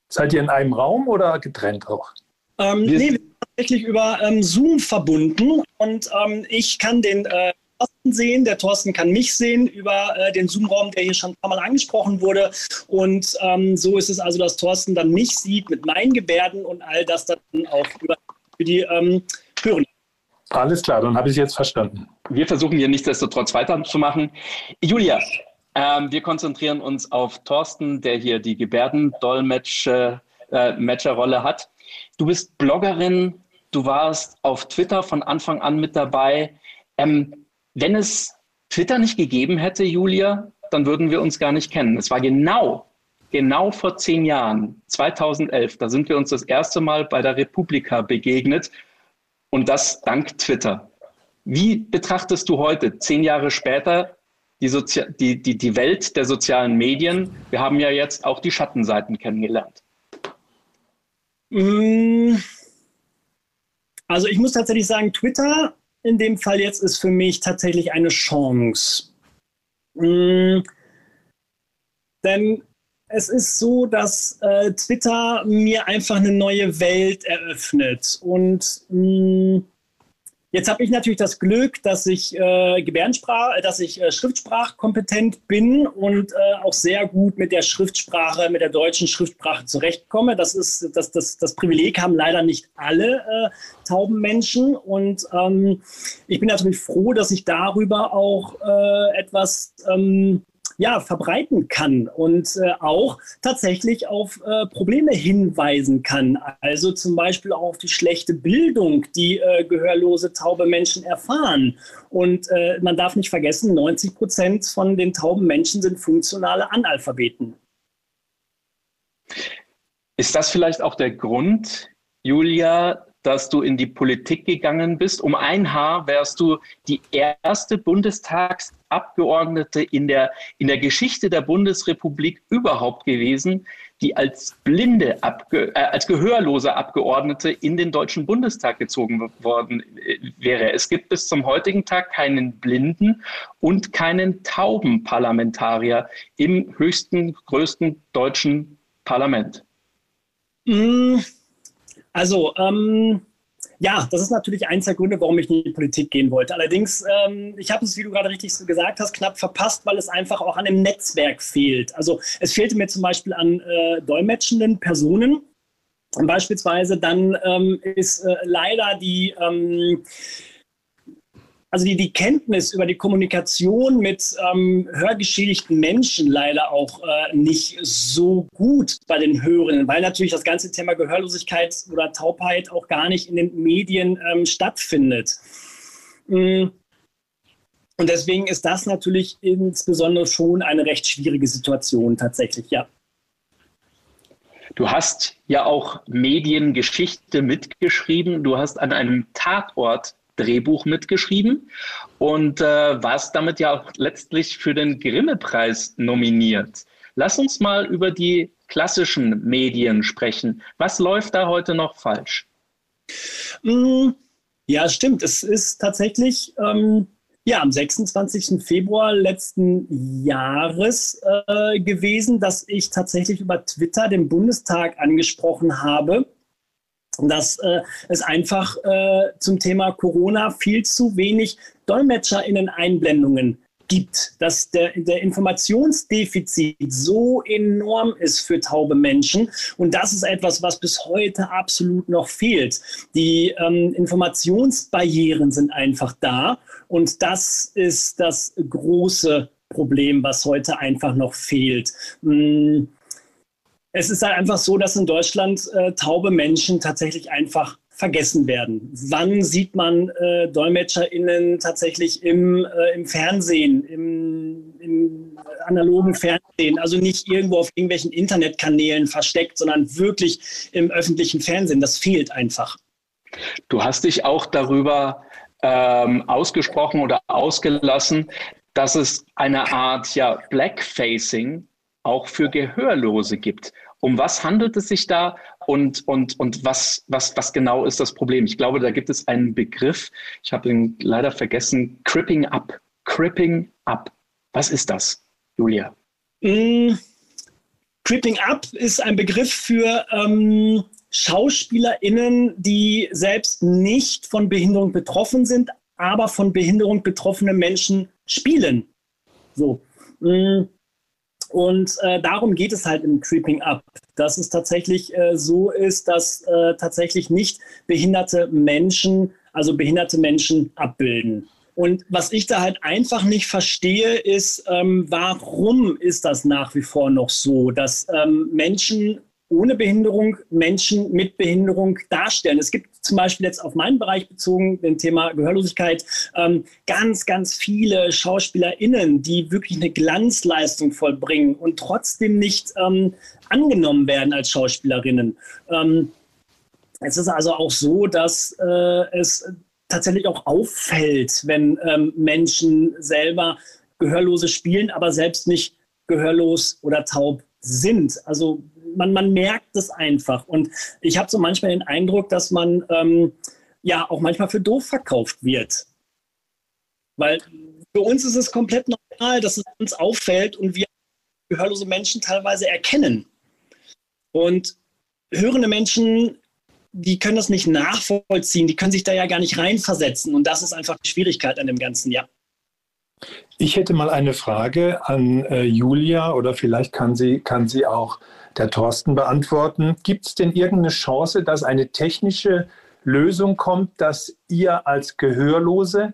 Seid ihr in einem Raum oder getrennt auch? Ähm, nee, wir sind tatsächlich über ähm, Zoom verbunden und ähm, ich kann den äh, Thorsten sehen, der Thorsten kann mich sehen über äh, den Zoom-Raum, der hier schon ein paar Mal angesprochen wurde. Und ähm, so ist es also, dass Thorsten dann mich sieht mit meinen Gebärden und all das dann auch über, für die ähm, Hörenden. Alles klar, dann habe ich es jetzt verstanden. Wir versuchen hier nichtsdestotrotz weiterzumachen. Julia, ähm, wir konzentrieren uns auf Thorsten, der hier die Gebärdendolmetscherrolle äh, hat. Du bist Bloggerin, du warst auf Twitter von Anfang an mit dabei. Ähm, wenn es Twitter nicht gegeben hätte, Julia, dann würden wir uns gar nicht kennen. Es war genau, genau vor zehn Jahren, 2011, da sind wir uns das erste Mal bei der Republika begegnet und das dank Twitter. Wie betrachtest du heute, zehn Jahre später, die, Sozi die, die, die Welt der sozialen Medien. Wir haben ja jetzt auch die Schattenseiten kennengelernt. Mm. Also ich muss tatsächlich sagen, Twitter in dem Fall jetzt ist für mich tatsächlich eine Chance. Mm, denn es ist so, dass äh, Twitter mir einfach eine neue Welt eröffnet. Und mh, mm, Jetzt habe ich natürlich das Glück, dass ich äh, Gebärdensprache, dass ich äh, Schriftsprachkompetent bin und äh, auch sehr gut mit der Schriftsprache, mit der deutschen Schriftsprache zurechtkomme. Das ist das, das, das Privileg haben leider nicht alle äh, tauben Menschen. Und ähm, ich bin natürlich froh, dass ich darüber auch äh, etwas ähm, ja, verbreiten kann und äh, auch tatsächlich auf äh, Probleme hinweisen kann. Also zum Beispiel auch auf die schlechte Bildung, die äh, gehörlose taube Menschen erfahren. Und äh, man darf nicht vergessen, 90 Prozent von den tauben Menschen sind funktionale Analphabeten. Ist das vielleicht auch der Grund, Julia, dass du in die Politik gegangen bist. Um ein Haar wärst du die erste Bundestagsabgeordnete in der, in der Geschichte der Bundesrepublik überhaupt gewesen, die als blinde, Abge äh, als gehörlose Abgeordnete in den Deutschen Bundestag gezogen worden äh, wäre. Es gibt bis zum heutigen Tag keinen blinden und keinen tauben Parlamentarier im höchsten, größten deutschen Parlament. Mmh. Also, ähm, ja, das ist natürlich eins der Gründe, warum ich in die Politik gehen wollte. Allerdings, ähm, ich habe es, wie du gerade richtig gesagt hast, knapp verpasst, weil es einfach auch an dem Netzwerk fehlt. Also es fehlte mir zum Beispiel an äh, dolmetschenden Personen. Und beispielsweise dann ähm, ist äh, leider die ähm, also die, die Kenntnis über die Kommunikation mit ähm, hörgeschädigten Menschen leider auch äh, nicht so gut bei den Hörenden, weil natürlich das ganze Thema Gehörlosigkeit oder Taubheit auch gar nicht in den Medien ähm, stattfindet. Mhm. Und deswegen ist das natürlich insbesondere schon eine recht schwierige Situation tatsächlich, ja. Du hast ja auch Mediengeschichte mitgeschrieben. Du hast an einem Tatort Drehbuch mitgeschrieben und äh, warst damit ja auch letztlich für den Grimme-Preis nominiert. Lass uns mal über die klassischen Medien sprechen. Was läuft da heute noch falsch? Mm, ja, stimmt. Es ist tatsächlich ähm, ja, am 26. Februar letzten Jahres äh, gewesen, dass ich tatsächlich über Twitter den Bundestag angesprochen habe dass äh, es einfach äh, zum Thema Corona viel zu wenig DolmetscherInnen-Einblendungen gibt, dass der, der Informationsdefizit so enorm ist für taube Menschen. Und das ist etwas, was bis heute absolut noch fehlt. Die ähm, Informationsbarrieren sind einfach da. Und das ist das große Problem, was heute einfach noch fehlt. Hm es ist halt einfach so, dass in Deutschland äh, taube Menschen tatsächlich einfach vergessen werden. Wann sieht man äh, DolmetscherInnen tatsächlich im, äh, im Fernsehen, im, im, analogen Fernsehen, also nicht irgendwo auf irgendwelchen Internetkanälen versteckt, sondern wirklich im öffentlichen Fernsehen. Das fehlt einfach. Du hast dich auch darüber ähm, ausgesprochen oder ausgelassen, dass es eine Art ja, Blackfacing auch für Gehörlose gibt. Um was handelt es sich da und, und, und was, was, was genau ist das Problem? Ich glaube, da gibt es einen Begriff, ich habe ihn leider vergessen, Cripping Up. Cripping Up. Was ist das, Julia? Mm, Cripping Up ist ein Begriff für ähm, SchauspielerInnen, die selbst nicht von Behinderung betroffen sind, aber von Behinderung betroffene Menschen spielen. So. Mm, und äh, darum geht es halt im Creeping Up, dass es tatsächlich äh, so ist, dass äh, tatsächlich nicht behinderte Menschen, also behinderte Menschen abbilden. Und was ich da halt einfach nicht verstehe, ist, ähm, warum ist das nach wie vor noch so, dass ähm, Menschen ohne Behinderung Menschen mit Behinderung darstellen. Es gibt zum Beispiel jetzt auf meinen Bereich bezogen, dem Thema Gehörlosigkeit, ähm, ganz, ganz viele SchauspielerInnen, die wirklich eine Glanzleistung vollbringen und trotzdem nicht ähm, angenommen werden als Schauspielerinnen. Ähm, es ist also auch so, dass äh, es tatsächlich auch auffällt, wenn ähm, Menschen selber Gehörlose spielen, aber selbst nicht gehörlos oder taub sind. Also man, man merkt es einfach. Und ich habe so manchmal den Eindruck, dass man ähm, ja auch manchmal für doof verkauft wird. Weil für uns ist es komplett normal, dass es uns auffällt und wir gehörlose Menschen teilweise erkennen. Und hörende Menschen, die können das nicht nachvollziehen, die können sich da ja gar nicht reinversetzen. Und das ist einfach die Schwierigkeit an dem Ganzen, ja. Ich hätte mal eine Frage an äh, Julia oder vielleicht kann sie, kann sie auch der Thorsten beantworten. Gibt es denn irgendeine Chance, dass eine technische Lösung kommt, dass ihr als Gehörlose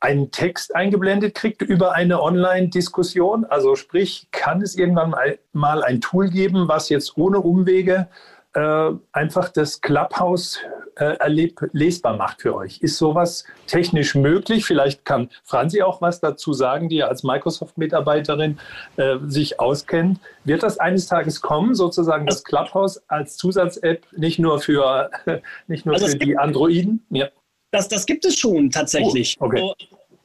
einen Text eingeblendet kriegt über eine Online-Diskussion? Also sprich, kann es irgendwann mal ein Tool geben, was jetzt ohne Umwege äh, einfach das Clubhouse äh, erleb lesbar macht für euch. Ist sowas technisch möglich? Vielleicht kann Franzi auch was dazu sagen, die ja als Microsoft-Mitarbeiterin äh, sich auskennt. Wird das eines Tages kommen, sozusagen das Clubhouse als Zusatz-App, nicht nur für, [laughs] nicht nur also für die Androiden? Ja. Das, das gibt es schon tatsächlich. Oh, okay. Also,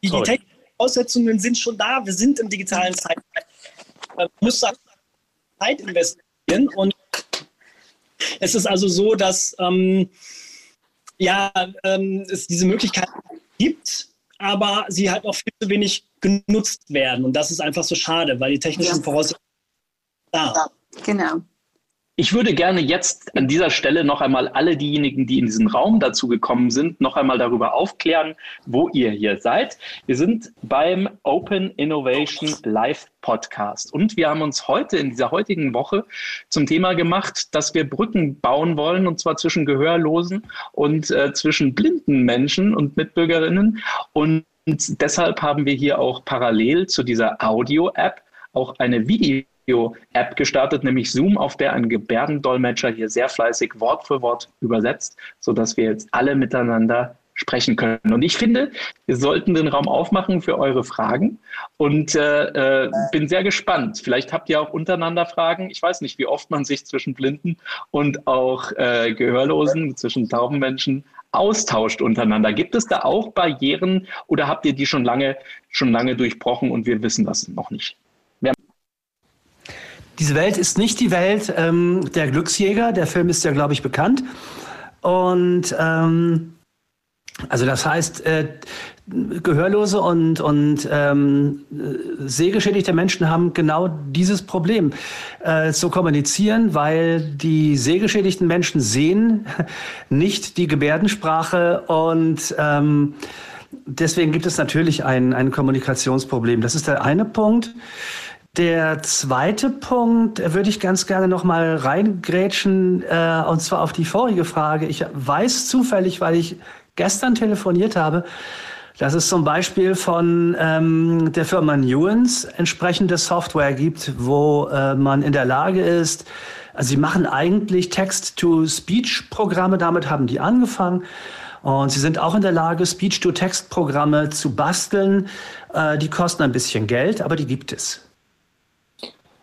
die, die technischen Voraussetzungen sind schon da. Wir sind im digitalen Zeitalter. Man muss Zeit investieren und es ist also so, dass ähm, ja, ähm, es diese Möglichkeit gibt, aber sie halt auch viel zu wenig genutzt werden. Und das ist einfach so schade, weil die technischen ja. Voraussetzungen da. Genau. Ich würde gerne jetzt an dieser Stelle noch einmal alle diejenigen, die in diesen Raum dazu gekommen sind, noch einmal darüber aufklären, wo ihr hier seid. Wir sind beim Open Innovation Live Podcast und wir haben uns heute in dieser heutigen Woche zum Thema gemacht, dass wir Brücken bauen wollen und zwar zwischen Gehörlosen und äh, zwischen blinden Menschen und Mitbürgerinnen und deshalb haben wir hier auch parallel zu dieser Audio-App auch eine Video Video-App gestartet, nämlich Zoom, auf der ein Gebärdendolmetscher hier sehr fleißig Wort für Wort übersetzt, sodass wir jetzt alle miteinander sprechen können. Und ich finde, wir sollten den Raum aufmachen für eure Fragen und äh, äh, bin sehr gespannt. Vielleicht habt ihr auch untereinander Fragen. Ich weiß nicht, wie oft man sich zwischen Blinden und auch äh, Gehörlosen, zwischen tauben Menschen austauscht untereinander. Gibt es da auch Barrieren oder habt ihr die schon lange, schon lange durchbrochen und wir wissen das noch nicht? Diese Welt ist nicht die Welt ähm, der Glücksjäger. Der Film ist ja, glaube ich, bekannt. Und ähm, also das heißt, äh, Gehörlose und, und ähm, sehgeschädigte Menschen haben genau dieses Problem äh, zu kommunizieren, weil die sehgeschädigten Menschen sehen [laughs] nicht die Gebärdensprache und ähm, deswegen gibt es natürlich ein, ein Kommunikationsproblem. Das ist der eine Punkt. Der zweite Punkt würde ich ganz gerne noch mal reingrätschen, äh, und zwar auf die vorige Frage. Ich weiß zufällig, weil ich gestern telefoniert habe, dass es zum Beispiel von ähm, der Firma Nuance entsprechende Software gibt, wo äh, man in der Lage ist, also sie machen eigentlich Text-to-Speech-Programme, damit haben die angefangen. Und sie sind auch in der Lage, Speech-to-Text-Programme zu basteln. Äh, die kosten ein bisschen Geld, aber die gibt es.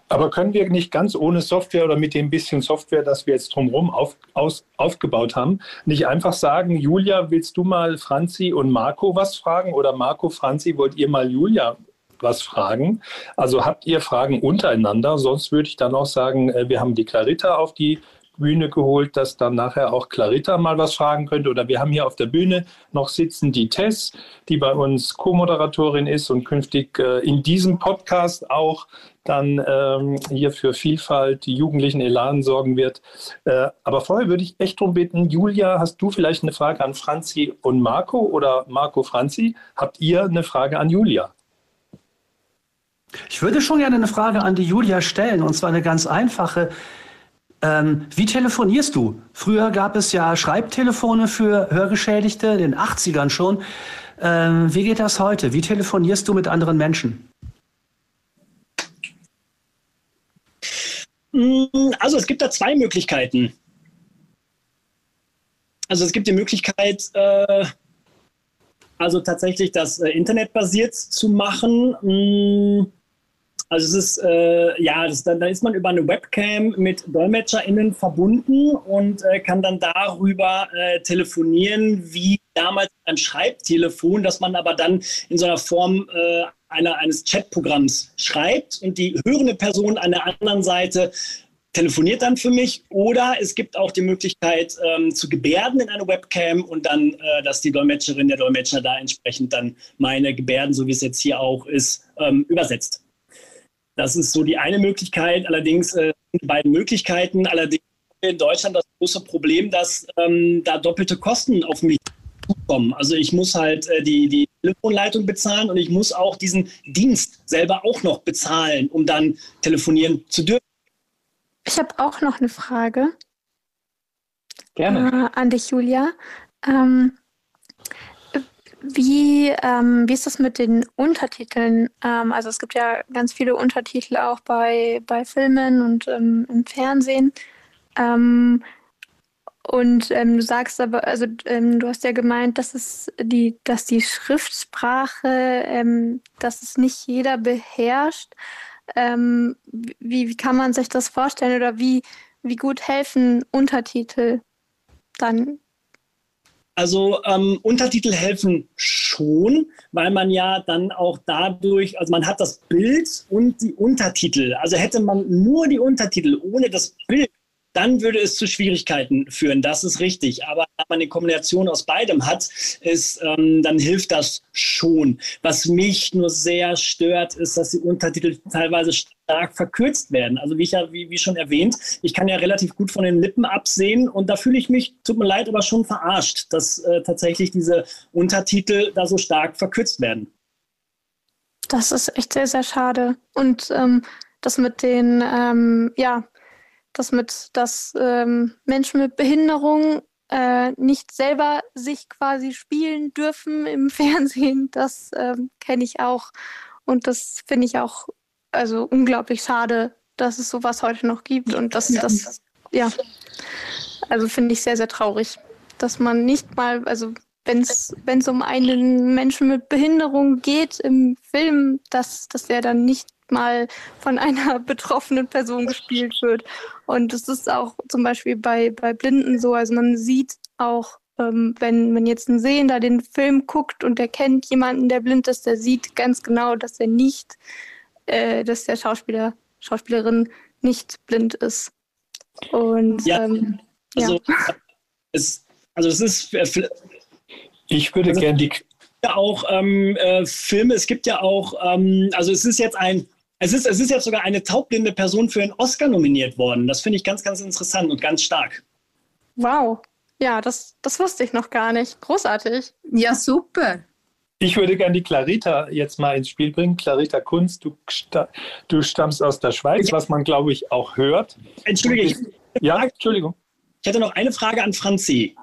Aber können wir nicht ganz ohne Software oder mit dem bisschen Software, das wir jetzt drumherum auf, aus, aufgebaut haben, nicht einfach sagen, Julia, willst du mal Franzi und Marco was fragen? Oder Marco, Franzi, wollt ihr mal Julia was fragen? Also habt ihr Fragen untereinander? Sonst würde ich dann auch sagen, äh, wir haben die Clarita auf die Bühne geholt, dass dann nachher auch Clarita mal was fragen könnte. Oder wir haben hier auf der Bühne noch sitzen die Tess, die bei uns Co-Moderatorin ist und künftig äh, in diesem Podcast auch dann ähm, hier für Vielfalt, die jugendlichen Elan sorgen wird. Äh, aber vorher würde ich echt darum bitten, Julia, hast du vielleicht eine Frage an Franzi und Marco oder Marco Franzi? Habt ihr eine Frage an Julia? Ich würde schon gerne eine Frage an die Julia stellen, und zwar eine ganz einfache. Ähm, wie telefonierst du? Früher gab es ja Schreibtelefone für Hörgeschädigte, in den 80ern schon. Ähm, wie geht das heute? Wie telefonierst du mit anderen Menschen? Also es gibt da zwei Möglichkeiten. Also es gibt die Möglichkeit, äh, also tatsächlich das äh, Internet basiert zu machen. Also es ist, äh, ja, das, da, da, ist man über eine Webcam mit DolmetscherInnen verbunden und äh, kann dann darüber äh, telefonieren, wie damals ein Schreibtelefon, das man aber dann in so einer Form äh, einer, eines Chatprogramms schreibt und die hörende Person an der anderen Seite telefoniert dann für mich oder es gibt auch die Möglichkeit ähm, zu gebärden in einer Webcam und dann, äh, dass die Dolmetscherin, der Dolmetscher da entsprechend dann meine Gebärden, so wie es jetzt hier auch ist, ähm, übersetzt. Das ist so die eine Möglichkeit. Allerdings äh, die beiden Möglichkeiten. Allerdings in Deutschland das große Problem, dass ähm, da doppelte Kosten auf mich zukommen. Also ich muss halt äh, die, die Telefonleitung bezahlen und ich muss auch diesen Dienst selber auch noch bezahlen, um dann telefonieren zu dürfen. Ich habe auch noch eine Frage. Gerne. Äh, an dich, Julia. Ähm, wie, ähm, wie ist das mit den Untertiteln? Ähm, also es gibt ja ganz viele Untertitel auch bei, bei Filmen und ähm, im Fernsehen. Ähm, und ähm, du sagst aber, also ähm, du hast ja gemeint, dass es die, dass die Schriftsprache, dass es nicht jeder beherrscht. wie, wie kann man sich das vorstellen oder wie, wie gut helfen Untertitel dann also ähm, Untertitel helfen schon, weil man ja dann auch dadurch, also man hat das Bild und die Untertitel. Also hätte man nur die Untertitel ohne das Bild, dann würde es zu Schwierigkeiten führen. Das ist richtig. Aber wenn man eine Kombination aus beidem hat, ist, ähm, dann hilft das schon. Was mich nur sehr stört, ist, dass die Untertitel teilweise stark verkürzt werden. Also wie, ich ja, wie, wie schon erwähnt, ich kann ja relativ gut von den Lippen absehen und da fühle ich mich, tut mir leid, aber schon verarscht, dass äh, tatsächlich diese Untertitel da so stark verkürzt werden. Das ist echt sehr, sehr schade. Und ähm, das mit den, ähm, ja, das mit, dass ähm, Menschen mit Behinderung äh, nicht selber sich quasi spielen dürfen im [laughs] Fernsehen, das ähm, kenne ich auch. Und das finde ich auch also unglaublich schade, dass es sowas heute noch gibt. Und das, das ja, also finde ich sehr, sehr traurig, dass man nicht mal, also wenn es um einen Menschen mit Behinderung geht im Film, dass, dass er dann nicht mal von [laughs] einer betroffenen Person gespielt wird. Und es ist auch zum Beispiel bei, bei Blinden so, also man sieht auch, ähm, wenn man jetzt ein Sehender den Film guckt und er kennt jemanden, der blind ist, der sieht ganz genau, dass er nicht, äh, dass der Schauspieler, Schauspielerin nicht blind ist. Und ja, ähm, also, ja. Es, also es ist. Ich würde also, gerne die ja auch ähm, äh, Filme, es gibt ja auch, ähm, also es ist jetzt ein es ist, es ist jetzt sogar eine taubblinde Person für einen Oscar nominiert worden. Das finde ich ganz, ganz interessant und ganz stark. Wow. Ja, das, das wusste ich noch gar nicht. Großartig. Ja, super. Ich würde gerne die Clarita jetzt mal ins Spiel bringen. Clarita Kunz, du, du stammst aus der Schweiz, was man, glaube ich, auch hört. Entschuldige, ich, ja, Entschuldigung. Ich hätte noch eine Frage an Franzi.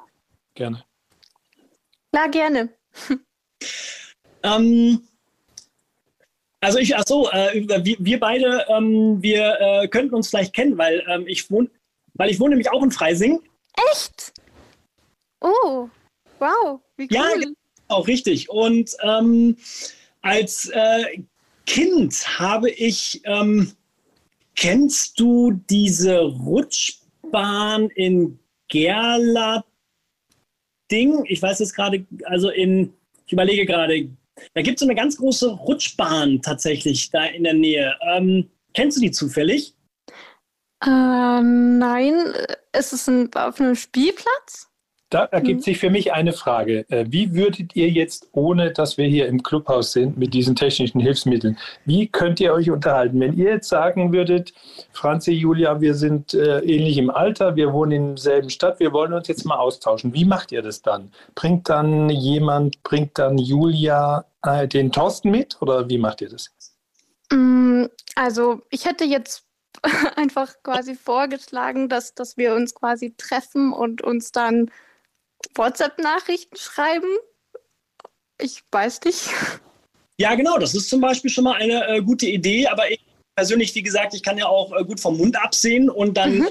Gerne. Na, gerne. ähm, also ich, ach so, äh, wir, wir, beide, ähm, wir äh, könnten uns vielleicht kennen, weil ähm, ich wohne, weil ich wohne nämlich auch in Freising. Echt? Oh, wow, wie cool. Ja, auch richtig. Und ähm, als äh, Kind habe ich, ähm, kennst du diese Rutschbahn in Gerla Ding? Ich weiß jetzt gerade, also in, ich überlege gerade, da gibt es so eine ganz große Rutschbahn tatsächlich da in der Nähe. Ähm, kennst du die zufällig? Äh, nein. Ist es ein, auf einem Spielplatz? Da ergibt hm. sich für mich eine Frage. Äh, wie würdet ihr jetzt, ohne dass wir hier im Clubhaus sind, mit diesen technischen Hilfsmitteln, wie könnt ihr euch unterhalten? Wenn ihr jetzt sagen würdet, Franzi, Julia, wir sind äh, ähnlich im Alter, wir wohnen in derselben Stadt, wir wollen uns jetzt mal austauschen. Wie macht ihr das dann? Bringt dann jemand, bringt dann Julia äh, den Thorsten mit oder wie macht ihr das? Mm, also ich hätte jetzt [laughs] einfach quasi vorgeschlagen, dass, dass wir uns quasi treffen und uns dann WhatsApp-Nachrichten schreiben? Ich weiß nicht. Ja, genau, das ist zum Beispiel schon mal eine äh, gute Idee, aber ich persönlich, wie gesagt, ich kann ja auch äh, gut vom Mund absehen und dann mhm.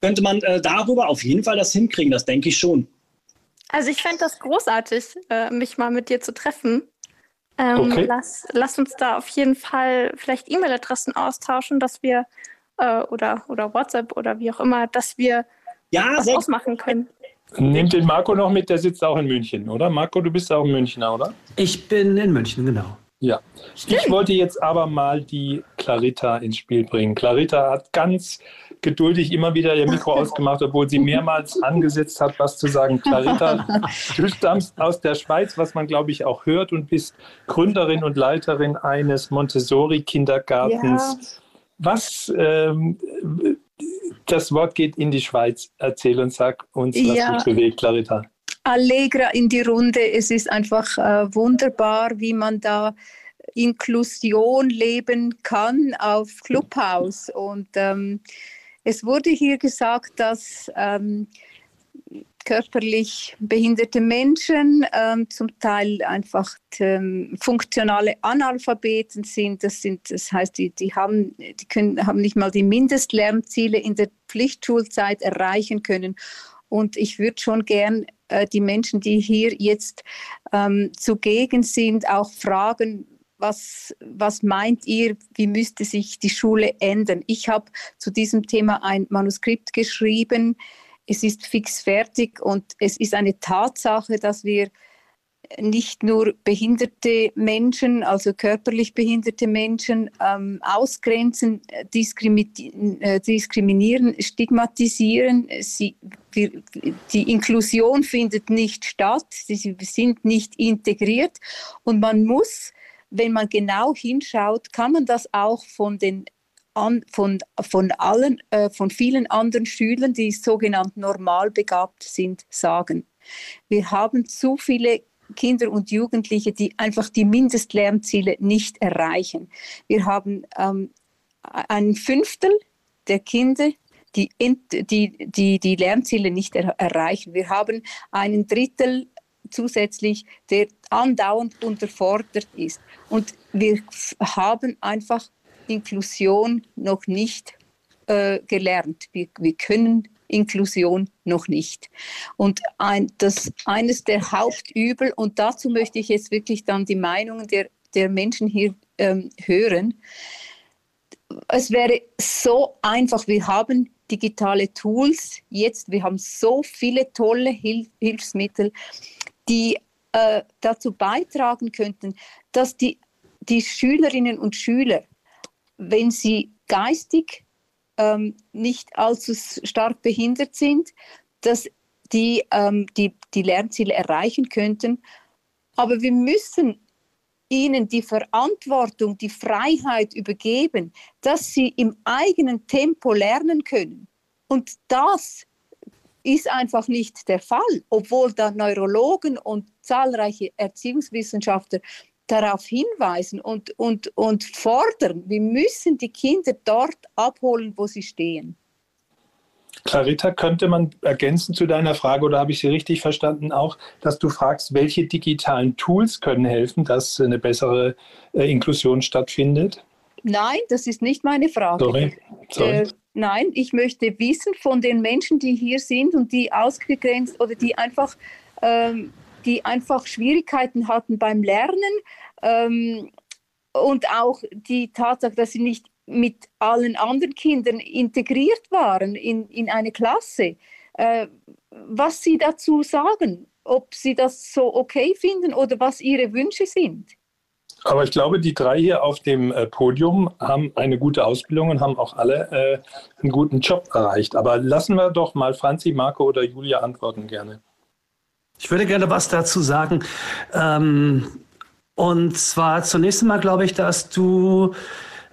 könnte man äh, darüber auf jeden Fall das hinkriegen, das denke ich schon. Also ich fände das großartig, äh, mich mal mit dir zu treffen. Ähm, okay. lass, lass uns da auf jeden Fall vielleicht E-Mail-Adressen austauschen, dass wir äh, oder, oder WhatsApp oder wie auch immer, dass wir ja, was ausmachen können. Nehmt den Marco noch mit, der sitzt auch in München, oder? Marco, du bist auch Münchner, oder? Ich bin in München, genau. Ja. Stimmt. Ich wollte jetzt aber mal die Clarita ins Spiel bringen. Clarita hat ganz geduldig immer wieder ihr Mikro [laughs] ausgemacht, obwohl sie mehrmals angesetzt hat, was zu sagen. Clarita, [laughs] du stammst aus der Schweiz, was man, glaube ich, auch hört und bist Gründerin und Leiterin eines Montessori-Kindergartens. Ja. Was, ähm, das Wort geht in die Schweiz. Erzähl und sag uns, was ja. dich bewegt, Clarita. Allegra in die Runde. Es ist einfach äh, wunderbar, wie man da Inklusion leben kann auf Clubhouse. Und ähm, es wurde hier gesagt, dass ähm, körperlich behinderte Menschen ähm, zum Teil einfach ähm, funktionale Analphabeten sind. Das sind, das heißt, die, die haben, die können, haben nicht mal die Mindestlernziele in der Pflichtschulzeit erreichen können. Und ich würde schon gern äh, die Menschen, die hier jetzt ähm, zugegen sind, auch fragen, was, was meint ihr, wie müsste sich die Schule ändern? Ich habe zu diesem Thema ein Manuskript geschrieben. Es ist fix fertig und es ist eine Tatsache, dass wir nicht nur behinderte Menschen, also körperlich behinderte Menschen, ähm, ausgrenzen, äh, diskriminieren, stigmatisieren. Sie, wir, die Inklusion findet nicht statt, sie sind nicht integriert und man muss wenn man genau hinschaut, kann man das auch von den an, von, von allen, äh, von vielen anderen Schülern, die sogenannt normal begabt sind, sagen. Wir haben zu viele Kinder und Jugendliche, die einfach die Mindestlernziele nicht erreichen. Wir haben ähm, ein Fünftel der Kinder, die, die, die, die Lernziele nicht er erreichen. Wir haben einen Drittel zusätzlich, der andauernd unterfordert ist. Und wir haben einfach Inklusion noch nicht äh, gelernt. Wir, wir können Inklusion noch nicht. Und ein, das eines der Hauptübel, und dazu möchte ich jetzt wirklich dann die Meinungen der, der Menschen hier ähm, hören. Es wäre so einfach, wir haben digitale Tools jetzt, wir haben so viele tolle Hilf Hilfsmittel die äh, dazu beitragen könnten, dass die, die Schülerinnen und Schüler, wenn sie geistig ähm, nicht allzu stark behindert sind, dass die, ähm, die die Lernziele erreichen könnten. Aber wir müssen ihnen die Verantwortung, die Freiheit übergeben, dass sie im eigenen Tempo lernen können. Und das ist einfach nicht der Fall, obwohl da Neurologen und zahlreiche Erziehungswissenschaftler darauf hinweisen und, und, und fordern, wir müssen die Kinder dort abholen, wo sie stehen. Clarita, könnte man ergänzen zu deiner Frage oder habe ich sie richtig verstanden auch, dass du fragst, welche digitalen Tools können helfen, dass eine bessere äh, Inklusion stattfindet? Nein, das ist nicht meine Frage. Sorry. Sorry. Äh, Nein, ich möchte wissen von den Menschen, die hier sind und die ausgegrenzt oder die einfach, ähm, die einfach Schwierigkeiten hatten beim Lernen ähm, und auch die Tatsache, dass sie nicht mit allen anderen Kindern integriert waren in, in eine Klasse, äh, was sie dazu sagen, ob sie das so okay finden oder was ihre Wünsche sind. Aber ich glaube, die drei hier auf dem äh, Podium haben eine gute Ausbildung und haben auch alle äh, einen guten Job erreicht. Aber lassen wir doch mal Franzi, Marco oder Julia antworten gerne. Ich würde gerne was dazu sagen. Ähm, und zwar zunächst einmal glaube ich, dass du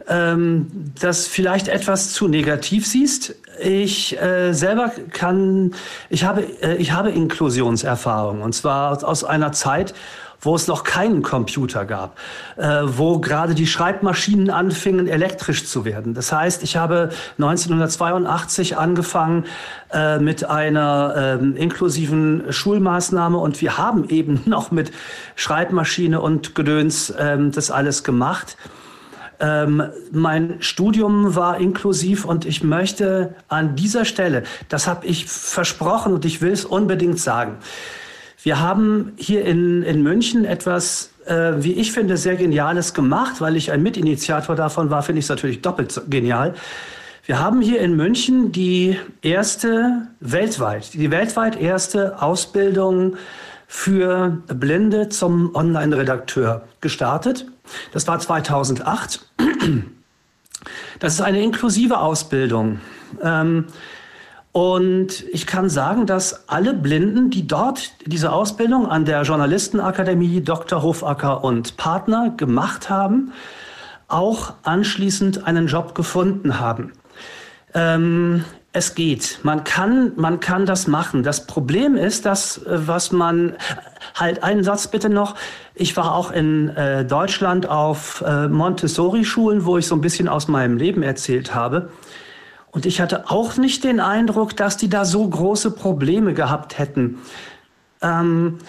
ähm, das vielleicht etwas zu negativ siehst. Ich äh, selber kann, ich habe, äh, ich habe Inklusionserfahrung und zwar aus einer Zeit, wo es noch keinen Computer gab, äh, wo gerade die Schreibmaschinen anfingen, elektrisch zu werden. Das heißt, ich habe 1982 angefangen äh, mit einer äh, inklusiven Schulmaßnahme und wir haben eben [laughs] noch mit Schreibmaschine und Gedöns ähm, das alles gemacht. Ähm, mein Studium war inklusiv und ich möchte an dieser Stelle, das habe ich versprochen und ich will es unbedingt sagen, wir haben hier in, in München etwas, äh, wie ich finde, sehr Geniales gemacht, weil ich ein Mitinitiator davon war, finde ich es natürlich doppelt genial. Wir haben hier in München die erste weltweit, die weltweit erste Ausbildung für Blinde zum Online-Redakteur gestartet. Das war 2008. Das ist eine inklusive Ausbildung. Ähm, und ich kann sagen, dass alle Blinden, die dort diese Ausbildung an der Journalistenakademie Dr. Hofacker und Partner gemacht haben, auch anschließend einen Job gefunden haben. Ähm, es geht. Man kann, man kann das machen. Das Problem ist, dass äh, was man halt einen Satz bitte noch. Ich war auch in äh, Deutschland auf äh, Montessori-Schulen, wo ich so ein bisschen aus meinem Leben erzählt habe. Und ich hatte auch nicht den Eindruck, dass die da so große Probleme gehabt hätten. Ähm,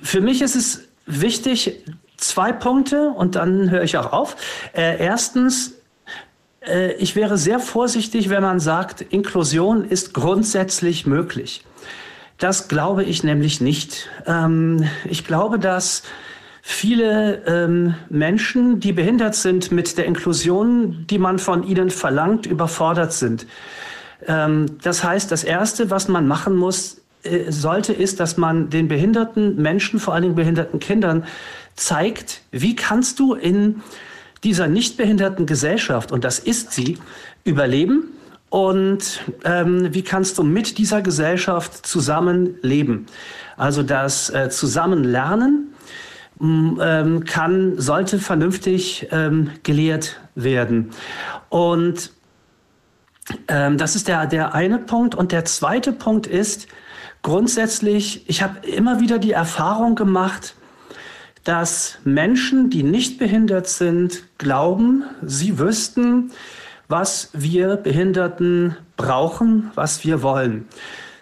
für mich ist es wichtig, zwei Punkte und dann höre ich auch auf. Äh, erstens, äh, ich wäre sehr vorsichtig, wenn man sagt, Inklusion ist grundsätzlich möglich. Das glaube ich nämlich nicht. Ähm, ich glaube, dass viele ähm, Menschen, die behindert sind mit der Inklusion, die man von ihnen verlangt, überfordert sind. Ähm, das heißt, das Erste, was man machen muss, äh, sollte, ist, dass man den behinderten Menschen, vor allen Dingen behinderten Kindern, zeigt, wie kannst du in dieser nicht behinderten Gesellschaft, und das ist sie, überleben und ähm, wie kannst du mit dieser Gesellschaft zusammenleben. Also das äh, Zusammenlernen kann, sollte vernünftig ähm, gelehrt werden. Und ähm, das ist der, der eine Punkt. Und der zweite Punkt ist, grundsätzlich, ich habe immer wieder die Erfahrung gemacht, dass Menschen, die nicht behindert sind, glauben, sie wüssten, was wir Behinderten brauchen, was wir wollen.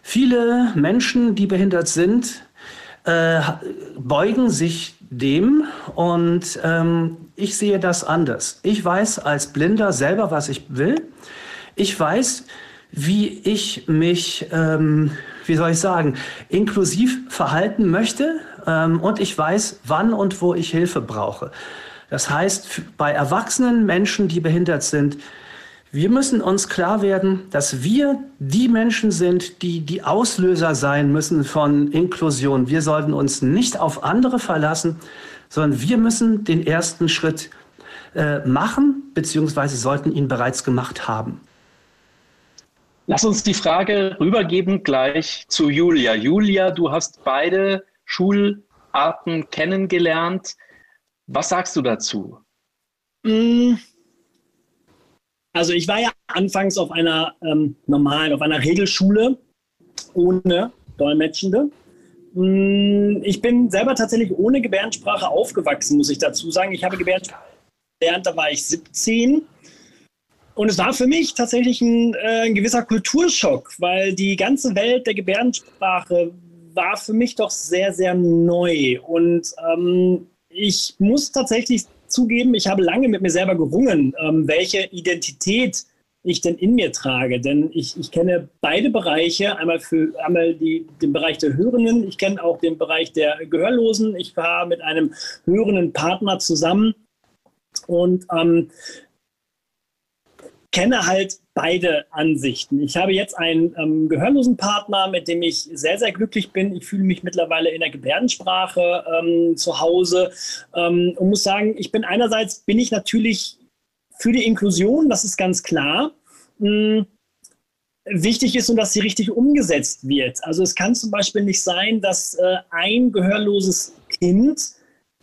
Viele Menschen, die behindert sind, äh, beugen sich dem und ähm, ich sehe das anders. Ich weiß als Blinder selber, was ich will. Ich weiß, wie ich mich, ähm, wie soll ich sagen, inklusiv verhalten möchte ähm, und ich weiß, wann und wo ich Hilfe brauche. Das heißt, bei erwachsenen Menschen, die behindert sind, wir müssen uns klar werden, dass wir die Menschen sind, die die Auslöser sein müssen von Inklusion. Wir sollten uns nicht auf andere verlassen, sondern wir müssen den ersten Schritt äh, machen, beziehungsweise sollten ihn bereits gemacht haben. Lass uns die Frage rübergeben gleich zu Julia. Julia, du hast beide Schularten kennengelernt. Was sagst du dazu? Mm. Also ich war ja anfangs auf einer ähm, normalen, auf einer Regelschule ohne Dolmetschende. Mm, ich bin selber tatsächlich ohne Gebärdensprache aufgewachsen, muss ich dazu sagen. Ich habe Gebärdensprache gelernt, da war ich 17 und es war für mich tatsächlich ein, äh, ein gewisser Kulturschock, weil die ganze Welt der Gebärdensprache war für mich doch sehr, sehr neu. Und ähm, ich muss tatsächlich zugeben, ich habe lange mit mir selber gerungen, ähm, welche Identität ich denn in mir trage. Denn ich, ich kenne beide Bereiche, einmal für einmal die, den Bereich der Hörenden, ich kenne auch den Bereich der Gehörlosen. Ich war mit einem hörenden Partner zusammen. Und ähm, kenne halt beide Ansichten. Ich habe jetzt einen ähm, gehörlosen Partner, mit dem ich sehr, sehr glücklich bin. Ich fühle mich mittlerweile in der Gebärdensprache ähm, zu Hause ähm, und muss sagen, ich bin einerseits, bin ich natürlich für die Inklusion, das ist ganz klar. Hm, wichtig ist und dass sie richtig umgesetzt wird. Also es kann zum Beispiel nicht sein, dass äh, ein gehörloses Kind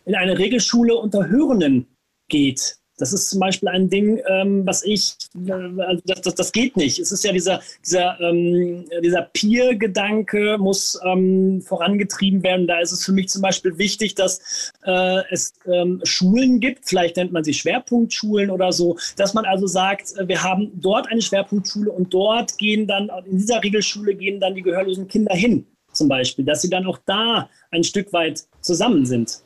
in eine Regelschule unter Hörenden geht. Das ist zum Beispiel ein Ding, ähm, was ich, äh, also das, das, das, geht nicht. Es ist ja dieser, dieser, ähm, dieser Peer-Gedanke muss ähm, vorangetrieben werden. Da ist es für mich zum Beispiel wichtig, dass äh, es ähm, Schulen gibt, vielleicht nennt man sie Schwerpunktschulen oder so, dass man also sagt, äh, wir haben dort eine Schwerpunktschule und dort gehen dann, in dieser Regelschule gehen dann die gehörlosen Kinder hin, zum Beispiel, dass sie dann auch da ein Stück weit zusammen sind.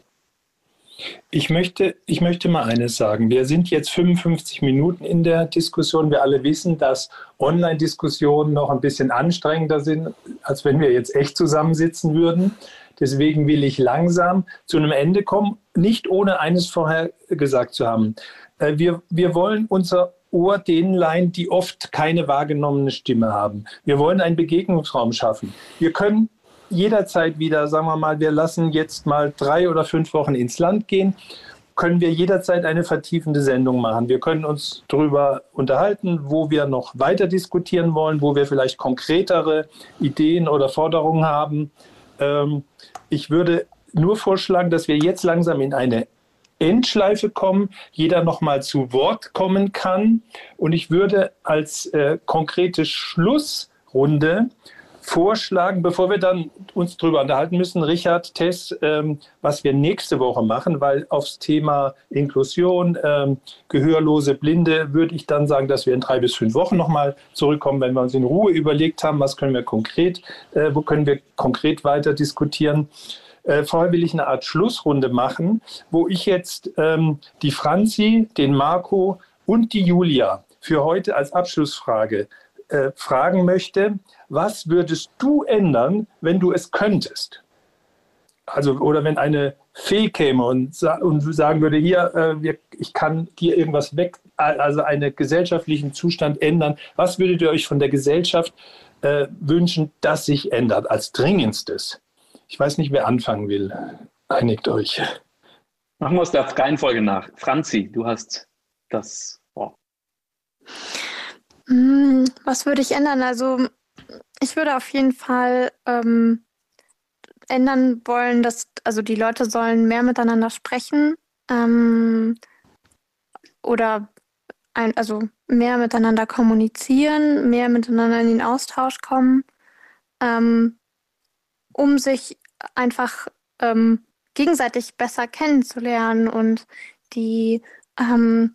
Ich möchte, ich möchte mal eines sagen. Wir sind jetzt 55 Minuten in der Diskussion. Wir alle wissen, dass Online-Diskussionen noch ein bisschen anstrengender sind, als wenn wir jetzt echt zusammensitzen würden. Deswegen will ich langsam zu einem Ende kommen, nicht ohne eines vorher gesagt zu haben. Äh, wir, wir wollen unser Ohr denen leihen, die oft keine wahrgenommene Stimme haben. Wir wollen einen Begegnungsraum schaffen. Wir können jederzeit wieder, sagen wir mal, wir lassen jetzt mal drei oder fünf Wochen ins Land gehen können wir jederzeit eine vertiefende Sendung machen. Wir können uns darüber unterhalten, wo wir noch weiter diskutieren wollen, wo wir vielleicht konkretere Ideen oder Forderungen haben. Ähm, ich würde nur vorschlagen, dass wir jetzt langsam in eine Endschleife kommen, jeder nochmal zu Wort kommen kann. Und ich würde als äh, konkrete Schlussrunde vorschlagen, bevor wir dann uns darüber unterhalten müssen, Richard, Tess, ähm, was wir nächste Woche machen, weil aufs Thema Inklusion, ähm, Gehörlose, Blinde, würde ich dann sagen, dass wir in drei bis fünf Wochen nochmal zurückkommen, wenn wir uns in Ruhe überlegt haben, was können wir konkret, äh, wo können wir konkret weiter diskutieren. Äh, vorher will ich eine Art Schlussrunde machen, wo ich jetzt ähm, die Franzi, den Marco und die Julia für heute als Abschlussfrage äh, fragen möchte, was würdest du ändern, wenn du es könntest? Also, oder wenn eine Fee käme und, und sagen würde, hier, äh, wir, ich kann dir irgendwas weg, also einen gesellschaftlichen Zustand ändern. Was würdet ihr euch von der Gesellschaft äh, wünschen, dass sich ändert als dringendstes? Ich weiß nicht, wer anfangen will. Einigt euch. Machen wir es der Reihenfolge nach. Franzi, du hast das Wort. Hm, was würde ich ändern? Also ich würde auf jeden Fall ähm, ändern wollen, dass also die Leute sollen mehr miteinander sprechen ähm, oder ein, also mehr miteinander kommunizieren, mehr miteinander in den Austausch kommen, ähm, um sich einfach ähm, gegenseitig besser kennenzulernen und die ähm,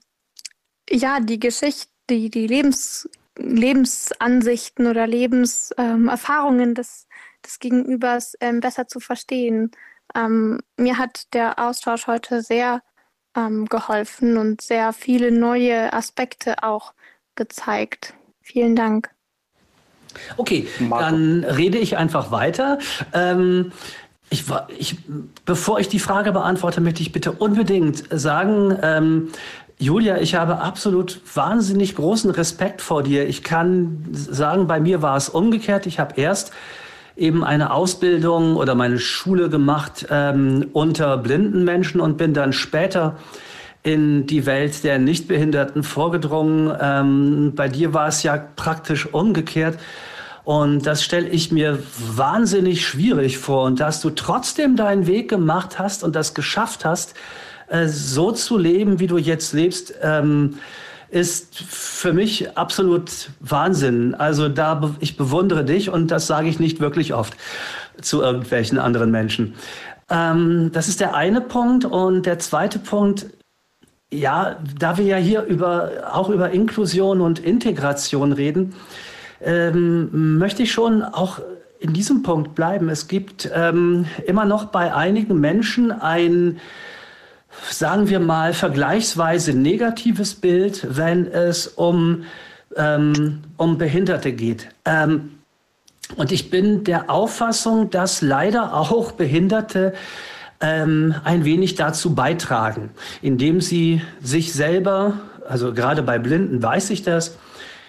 ja die Geschichte, die die Lebens Lebensansichten oder Lebenserfahrungen ähm, des, des Gegenübers ähm, besser zu verstehen. Ähm, mir hat der Austausch heute sehr ähm, geholfen und sehr viele neue Aspekte auch gezeigt. Vielen Dank. Okay, Marco. dann rede ich einfach weiter. Ähm, ich, ich, bevor ich die Frage beantworte, möchte ich bitte unbedingt sagen, ähm, Julia, ich habe absolut wahnsinnig großen Respekt vor dir. Ich kann sagen, bei mir war es umgekehrt. Ich habe erst eben eine Ausbildung oder meine Schule gemacht ähm, unter blinden Menschen und bin dann später in die Welt der Nichtbehinderten vorgedrungen. Ähm, bei dir war es ja praktisch umgekehrt. Und das stelle ich mir wahnsinnig schwierig vor. Und dass du trotzdem deinen Weg gemacht hast und das geschafft hast, äh, so zu leben, wie du jetzt lebst, ähm, ist für mich absolut Wahnsinn. Also da ich bewundere dich und das sage ich nicht wirklich oft zu irgendwelchen anderen Menschen. Ähm, das ist der eine Punkt und der zweite Punkt. Ja, da wir ja hier über, auch über Inklusion und Integration reden, ähm, möchte ich schon auch in diesem Punkt bleiben. Es gibt ähm, immer noch bei einigen Menschen ein sagen wir mal, vergleichsweise negatives Bild, wenn es um, ähm, um Behinderte geht. Ähm, und ich bin der Auffassung, dass leider auch Behinderte ähm, ein wenig dazu beitragen, indem sie sich selber, also gerade bei Blinden weiß ich das,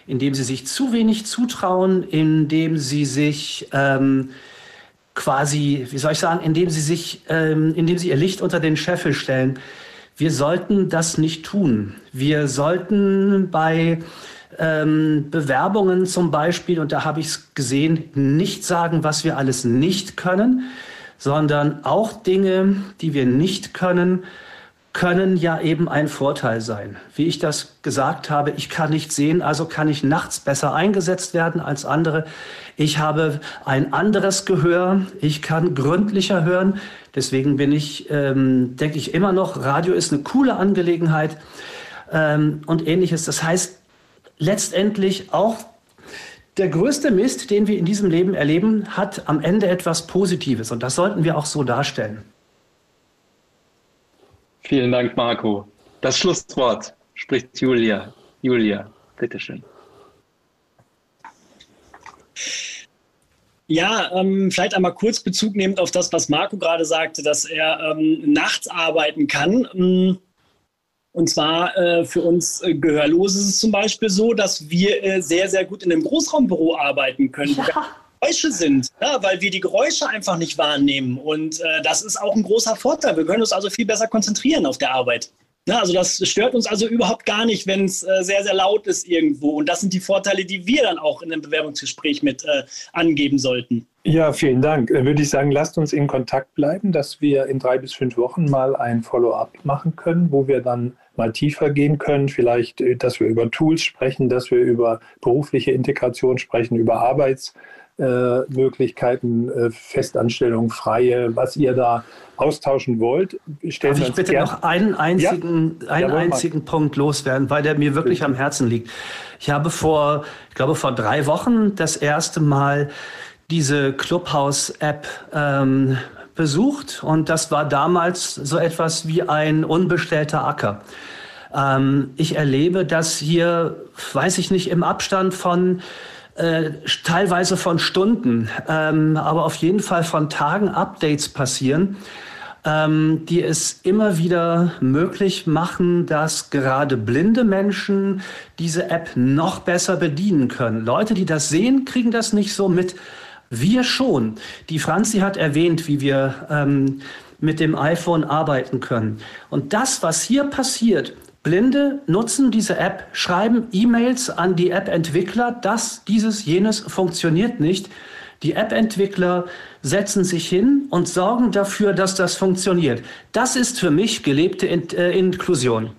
indem sie sich zu wenig zutrauen, indem sie sich ähm, quasi, wie soll ich sagen, indem sie sich, ähm, indem sie ihr Licht unter den Scheffel stellen. Wir sollten das nicht tun. Wir sollten bei ähm, Bewerbungen zum Beispiel, und da habe ich es gesehen, nicht sagen, was wir alles nicht können, sondern auch Dinge, die wir nicht können, können ja eben ein Vorteil sein. Wie ich das gesagt habe, ich kann nicht sehen, also kann ich nachts besser eingesetzt werden als andere. Ich habe ein anderes Gehör, ich kann gründlicher hören. Deswegen bin ich, ähm, denke ich immer noch, Radio ist eine coole Angelegenheit ähm, und ähnliches. Das heißt, letztendlich auch der größte Mist, den wir in diesem Leben erleben, hat am Ende etwas Positives und das sollten wir auch so darstellen. Vielen Dank, Marco. Das Schlusswort spricht Julia. Julia, bitteschön. Ja, ähm, vielleicht einmal kurz Bezug nehmend auf das, was Marco gerade sagte, dass er ähm, nachts arbeiten kann. Mm, und zwar äh, für uns äh, Gehörlose ist es zum Beispiel so, dass wir äh, sehr, sehr gut in einem Großraumbüro arbeiten können. Ja. Geräusche sind, ja, weil wir die Geräusche einfach nicht wahrnehmen. Und äh, das ist auch ein großer Vorteil. Wir können uns also viel besser konzentrieren auf der Arbeit. Ja, also das stört uns also überhaupt gar nicht, wenn es äh, sehr, sehr laut ist irgendwo. Und das sind die Vorteile, die wir dann auch in einem Bewerbungsgespräch mit äh, angeben sollten. Ja, vielen Dank. Dann würde ich sagen, lasst uns in Kontakt bleiben, dass wir in drei bis fünf Wochen mal ein Follow-up machen können, wo wir dann mal tiefer gehen können. Vielleicht, äh, dass wir über Tools sprechen, dass wir über berufliche Integration sprechen, über Arbeitsmöglichkeiten, äh, Festanstellung, freie, was ihr da austauschen wollt. Stellen Darf ich bitte gern. noch einen einzigen, ja? einen ja, einzigen Punkt loswerden, weil der mir wirklich bitte. am Herzen liegt. Ich habe vor, ich glaube, vor drei Wochen das erste Mal diese Clubhouse-App ähm, besucht und das war damals so etwas wie ein unbestellter Acker. Ähm, ich erlebe, dass hier, weiß ich nicht, im Abstand von äh, teilweise von Stunden, ähm, aber auf jeden Fall von Tagen Updates passieren, ähm, die es immer wieder möglich machen, dass gerade blinde Menschen diese App noch besser bedienen können. Leute, die das sehen, kriegen das nicht so mit. Wir schon. Die Franzi hat erwähnt, wie wir ähm, mit dem iPhone arbeiten können. Und das, was hier passiert, Blinde nutzen diese App, schreiben E-Mails an die App-Entwickler, dass dieses, jenes funktioniert nicht. Die App-Entwickler setzen sich hin und sorgen dafür, dass das funktioniert. Das ist für mich gelebte In äh, Inklusion.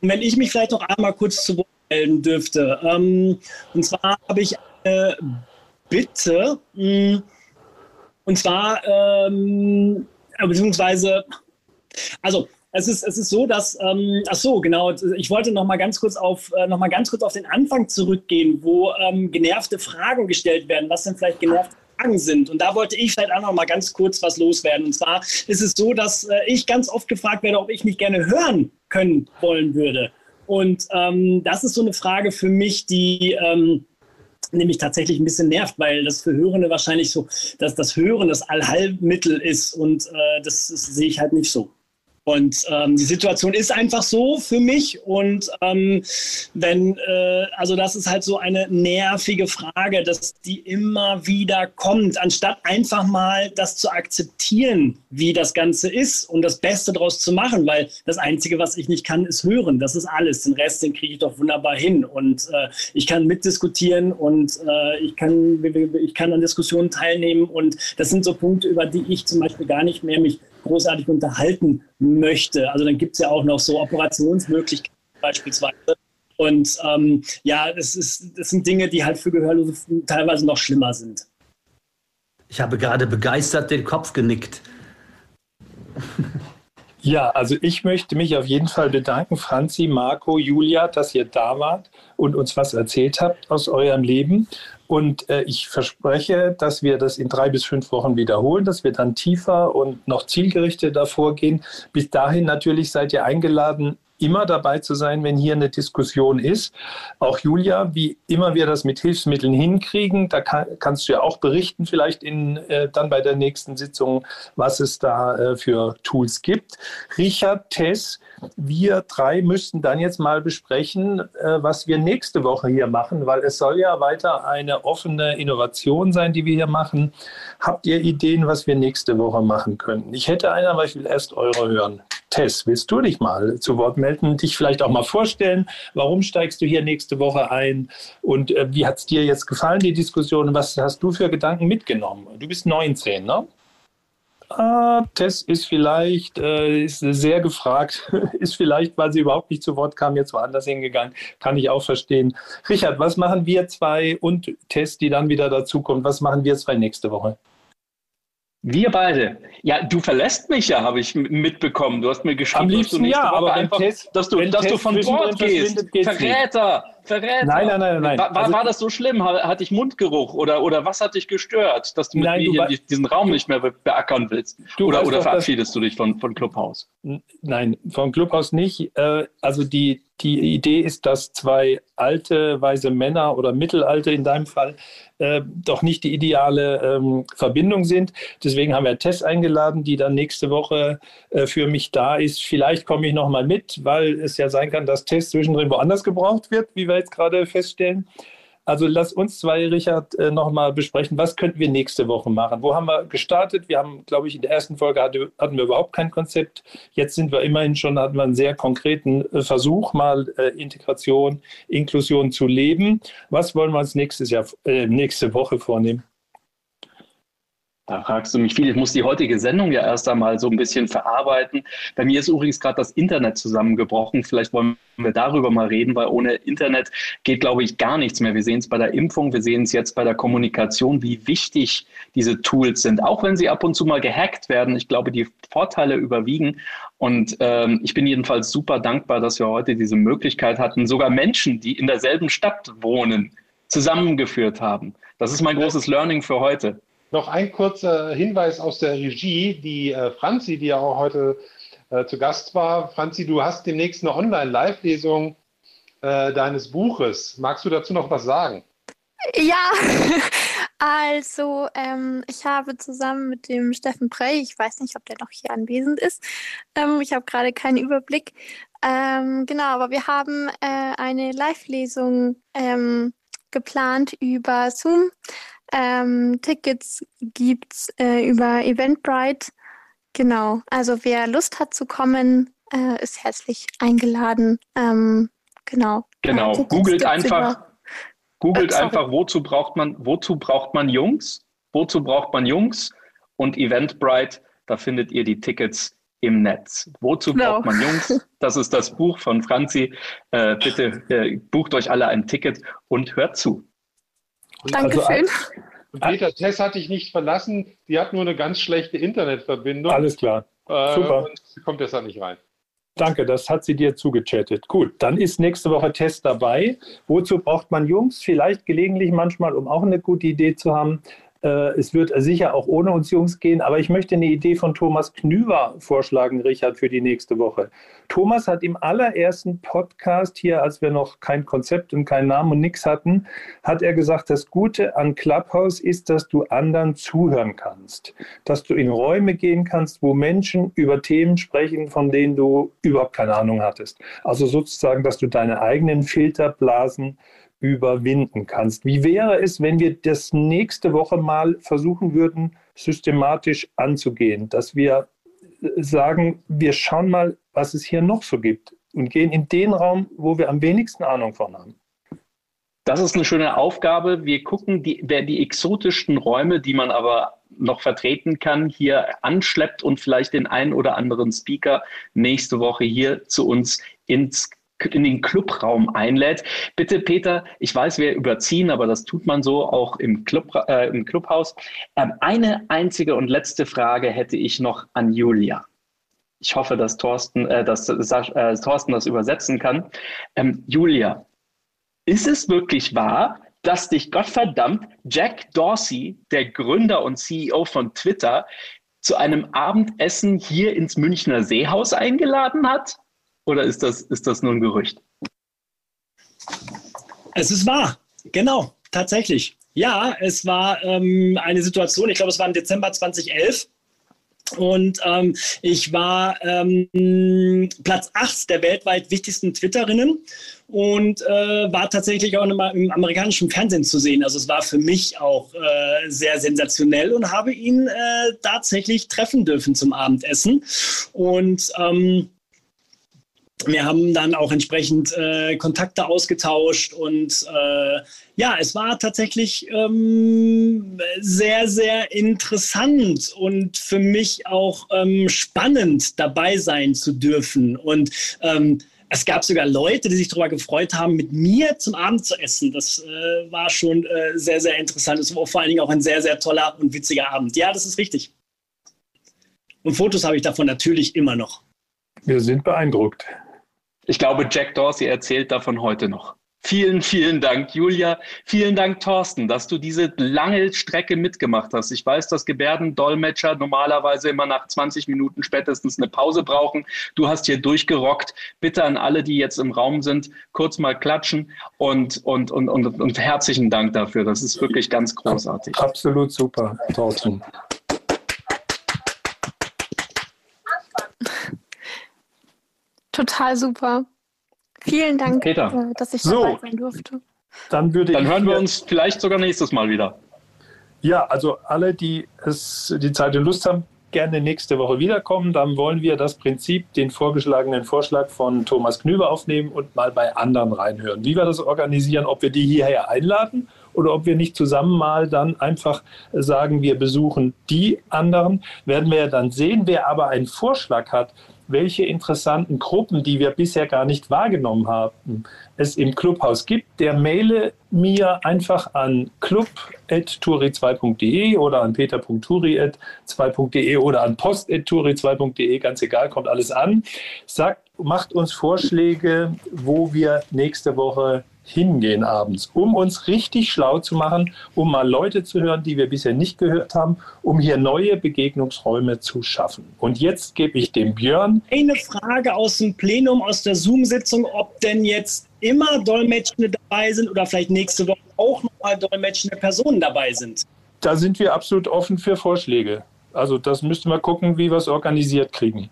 Und wenn ich mich vielleicht noch einmal kurz zu Wort melden dürfte. Ähm, und zwar habe ich eine Bitte. Hm, und zwar, ähm, beziehungsweise, also es ist, es ist so, dass, ähm, ach so, genau, ich wollte noch mal ganz kurz auf, äh, noch mal ganz kurz auf den Anfang zurückgehen, wo ähm, genervte Fragen gestellt werden, was denn vielleicht genervte Fragen sind. Und da wollte ich vielleicht auch noch mal ganz kurz was loswerden. Und zwar ist es so, dass äh, ich ganz oft gefragt werde, ob ich nicht gerne hören können wollen würde. Und ähm, das ist so eine Frage für mich, die ähm, nämlich tatsächlich ein bisschen nervt, weil das für Hörende wahrscheinlich so, dass das Hören das Allheilmittel ist und äh, das, das sehe ich halt nicht so. Und ähm, die Situation ist einfach so für mich. Und ähm, wenn, äh, also das ist halt so eine nervige Frage, dass die immer wieder kommt, anstatt einfach mal das zu akzeptieren, wie das Ganze ist und das Beste daraus zu machen, weil das Einzige, was ich nicht kann, ist hören. Das ist alles. Den Rest, den kriege ich doch wunderbar hin. Und äh, ich kann mitdiskutieren und äh, ich, kann, ich kann an Diskussionen teilnehmen. Und das sind so Punkte, über die ich zum Beispiel gar nicht mehr mich großartig unterhalten möchte. Also dann gibt es ja auch noch so Operationsmöglichkeiten beispielsweise. Und ähm, ja, das, ist, das sind Dinge, die halt für Gehörlose teilweise noch schlimmer sind. Ich habe gerade begeistert den Kopf genickt. Ja, also ich möchte mich auf jeden Fall bedanken, Franzi, Marco, Julia, dass ihr da wart und uns was erzählt habt aus eurem Leben. Und äh, ich verspreche, dass wir das in drei bis fünf Wochen wiederholen, dass wir dann tiefer und noch zielgerichteter vorgehen. Bis dahin natürlich seid ihr eingeladen, immer dabei zu sein, wenn hier eine Diskussion ist. Auch Julia, wie immer wir das mit Hilfsmitteln hinkriegen, da kann, kannst du ja auch berichten, vielleicht in, äh, dann bei der nächsten Sitzung, was es da äh, für Tools gibt. Richard, Tess, wir drei müssten dann jetzt mal besprechen, äh, was wir nächste Woche hier machen, weil es soll ja weiter eine offene Innovation sein, die wir hier machen. Habt ihr Ideen, was wir nächste Woche machen könnten? Ich hätte eine, aber ich will erst eure hören. Tess, willst du dich mal zu Wort melden, dich vielleicht auch mal vorstellen? Warum steigst du hier nächste Woche ein? Und äh, wie hat es dir jetzt gefallen, die Diskussion? Was hast du für Gedanken mitgenommen? Du bist 19, ne? Ah, Tess ist vielleicht äh, ist sehr gefragt, [laughs] ist vielleicht, weil sie überhaupt nicht zu Wort kam, jetzt woanders hingegangen. Kann ich auch verstehen. Richard, was machen wir zwei und Tess, die dann wieder dazukommt, was machen wir zwei nächste Woche? Wir beide. Ja, du verlässt mich ja, habe ich mitbekommen. Du hast mir geschrieben, Am liebsten, dass du ja, aber einfach, Test, dass du, dass du von Bord gehst. Verräter, Verräter. Nein, nein, nein, nein. War, also, war das so schlimm? Hatte ich Mundgeruch oder, oder was hat dich gestört, dass du mit nein, mir du diesen Raum nicht mehr beackern willst? oder oder verabschiedest du dich von, von Clubhouse? Nein, von Clubhouse nicht. Äh, also die, die Idee ist, dass zwei alte, weise Männer oder Mittelalte in deinem Fall äh, doch nicht die ideale ähm, Verbindung sind. Deswegen haben wir Tess eingeladen, die dann nächste Woche äh, für mich da ist. Vielleicht komme ich noch mal mit, weil es ja sein kann, dass Tess zwischendrin woanders gebraucht wird, wie wir jetzt gerade feststellen. Also lass uns zwei, Richard, äh, nochmal besprechen, was könnten wir nächste Woche machen? Wo haben wir gestartet? Wir haben, glaube ich, in der ersten Folge hatte, hatten wir überhaupt kein Konzept. Jetzt sind wir immerhin schon, hatten wir einen sehr konkreten äh, Versuch, mal äh, Integration, Inklusion zu leben. Was wollen wir uns nächstes Jahr, äh, nächste Woche vornehmen? Da fragst du mich viel. Ich muss die heutige Sendung ja erst einmal so ein bisschen verarbeiten. Bei mir ist übrigens gerade das Internet zusammengebrochen. Vielleicht wollen wir darüber mal reden, weil ohne Internet geht, glaube ich, gar nichts mehr. Wir sehen es bei der Impfung, wir sehen es jetzt bei der Kommunikation, wie wichtig diese Tools sind. Auch wenn sie ab und zu mal gehackt werden. Ich glaube, die Vorteile überwiegen. Und ähm, ich bin jedenfalls super dankbar, dass wir heute diese Möglichkeit hatten, sogar Menschen, die in derselben Stadt wohnen, zusammengeführt haben. Das ist mein großes Learning für heute. Noch ein kurzer Hinweis aus der Regie. Die äh, Franzi, die ja auch heute äh, zu Gast war. Franzi, du hast demnächst eine Online-Live-Lesung äh, deines Buches. Magst du dazu noch was sagen? Ja, [laughs] also ähm, ich habe zusammen mit dem Steffen Prey, ich weiß nicht, ob der noch hier anwesend ist, ähm, ich habe gerade keinen Überblick. Ähm, genau, aber wir haben äh, eine Live-Lesung ähm, geplant über Zoom. Ähm, Tickets gibt es äh, über Eventbrite. Genau, also wer Lust hat zu kommen, äh, ist herzlich eingeladen. Ähm, genau. Genau, äh, googelt einfach, googelt einfach, wozu braucht man, wozu braucht man Jungs? Wozu braucht man Jungs? Und Eventbrite, da findet ihr die Tickets im Netz. Wozu genau. braucht man Jungs? [laughs] Das ist das Buch von Franzi. Äh, bitte äh, bucht euch alle ein Ticket und hört zu. Dankeschön. Also, Peter Tess hat dich nicht verlassen. Die hat nur eine ganz schlechte Internetverbindung. Alles klar. Äh, Super. Und sie kommt deshalb nicht rein. Danke, das hat sie dir zugechattet. Gut, dann ist nächste Woche Test dabei. Wozu braucht man Jungs? Vielleicht gelegentlich manchmal, um auch eine gute Idee zu haben. Äh, es wird sicher auch ohne uns Jungs gehen, aber ich möchte eine Idee von Thomas Knüver vorschlagen, Richard, für die nächste Woche. Thomas hat im allerersten Podcast hier, als wir noch kein Konzept und keinen Namen und nichts hatten, hat er gesagt, das Gute an Clubhouse ist, dass du anderen zuhören kannst, dass du in Räume gehen kannst, wo Menschen über Themen sprechen, von denen du überhaupt keine Ahnung hattest. Also sozusagen, dass du deine eigenen Filterblasen überwinden kannst. Wie wäre es, wenn wir das nächste Woche mal versuchen würden, systematisch anzugehen, dass wir äh, sagen, wir schauen mal, was es hier noch so gibt und gehen in den Raum, wo wir am wenigsten Ahnung von haben. Das ist eine schöne Aufgabe. Wir gucken, die, wer die exotischsten Räume, die man aber noch vertreten kann, hier anschleppt und vielleicht den einen oder anderen Speaker nächste Woche hier zu uns ins in den Clubraum einlädt. Bitte, Peter, ich weiß, wir überziehen, aber das tut man so auch im, Club, äh, im Clubhaus. Ähm, eine einzige und letzte Frage hätte ich noch an Julia. Ich hoffe, dass Thorsten, äh, dass, äh, Thorsten das übersetzen kann. Ähm, Julia, ist es wirklich wahr, dass dich Gottverdammt Jack Dorsey, der Gründer und CEO von Twitter, zu einem Abendessen hier ins Münchner Seehaus eingeladen hat? Oder ist das, ist das nur ein Gerücht? Es ist wahr, genau, tatsächlich. Ja, es war ähm, eine Situation, ich glaube, es war im Dezember 2011. Und ähm, ich war ähm, Platz 8 der weltweit wichtigsten Twitterinnen und äh, war tatsächlich auch nochmal im amerikanischen Fernsehen zu sehen. Also es war für mich auch äh, sehr sensationell und habe ihn äh, tatsächlich treffen dürfen zum Abendessen. Und ähm, wir haben dann auch entsprechend äh, Kontakte ausgetauscht und äh, ja, es war tatsächlich ähm, sehr, sehr interessant und für mich auch ähm, spannend dabei sein zu dürfen. Und ähm, es gab sogar Leute, die sich darüber gefreut haben, mit mir zum Abend zu essen. Das äh, war schon äh, sehr, sehr interessant. Es war vor allen Dingen auch ein sehr, sehr toller und witziger Abend. Ja, das ist richtig. Und Fotos habe ich davon natürlich immer noch. Wir sind beeindruckt. Ich glaube, Jack Dorsey erzählt davon heute noch. Vielen, vielen Dank, Julia. Vielen Dank, Thorsten, dass du diese lange Strecke mitgemacht hast. Ich weiß, dass Gebärdendolmetscher normalerweise immer nach 20 Minuten spätestens eine Pause brauchen. Du hast hier durchgerockt. Bitte an alle, die jetzt im Raum sind, kurz mal klatschen und, und, und, und, und herzlichen Dank dafür. Das ist wirklich ganz großartig. Absolut super, Thorsten. Total super. Vielen Dank, Peter. Äh, dass ich so. dabei sein durfte. Dann, würde dann hören wir uns vielleicht sogar nächstes Mal wieder. Ja, also alle, die es die Zeit und Lust haben, gerne nächste Woche wiederkommen. Dann wollen wir das Prinzip, den vorgeschlagenen Vorschlag von Thomas Knüber aufnehmen und mal bei anderen reinhören. Wie wir das organisieren, ob wir die hierher einladen oder ob wir nicht zusammen mal dann einfach sagen, wir besuchen die anderen, werden wir ja dann sehen. Wer aber einen Vorschlag hat, welche interessanten Gruppen, die wir bisher gar nicht wahrgenommen haben, es im Clubhaus gibt, der maile mir einfach an club.turi2.de oder an peter.turi2.de oder an post.turi2.de, ganz egal, kommt alles an. Sagt, macht uns Vorschläge, wo wir nächste Woche hingehen abends, um uns richtig schlau zu machen, um mal Leute zu hören, die wir bisher nicht gehört haben, um hier neue Begegnungsräume zu schaffen. Und jetzt gebe ich dem Björn eine Frage aus dem Plenum, aus der Zoom-Sitzung, ob denn jetzt immer Dolmetschende dabei sind oder vielleicht nächste Woche auch nochmal dolmetschende Personen dabei sind. Da sind wir absolut offen für Vorschläge. Also das müssten wir gucken, wie wir es organisiert kriegen.